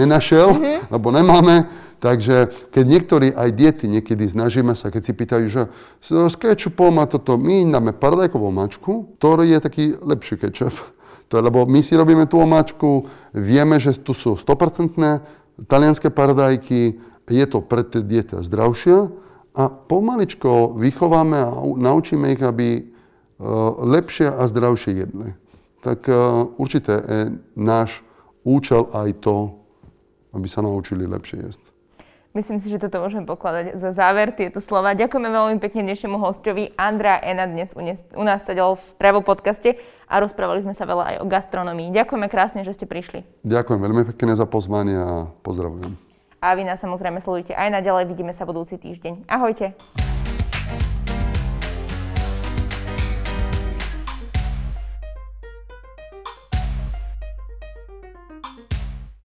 nenašiel, uh-huh. lebo nemáme. Takže keď niektorí aj diety niekedy snažíme sa, keď si pýtajú, že s kečupom a toto, my dáme paradajkovú mačku, ktorý je taký lepší kečup. To lebo my si robíme tú omáčku, vieme, že tu sú 100% talianské paradajky, je to pre tie dieta zdravšia a pomaličko vychováme a naučíme ich, aby e, lepšie a zdravšie jedli. Tak e, určite je náš účel aj to, aby sa naučili lepšie jesť. Myslím si, že toto môžeme pokladať za záver tieto slova. Ďakujeme veľmi pekne dnešnemu hostovi. Andrea Ena dnes u nás sedel v Travel podcaste a rozprávali sme sa veľa aj o gastronomii. Ďakujeme krásne, že ste prišli. Ďakujem veľmi pekne za pozvanie a pozdravujem. A vy nás samozrejme sledujte aj naďalej. Vidíme sa budúci týždeň. Ahojte.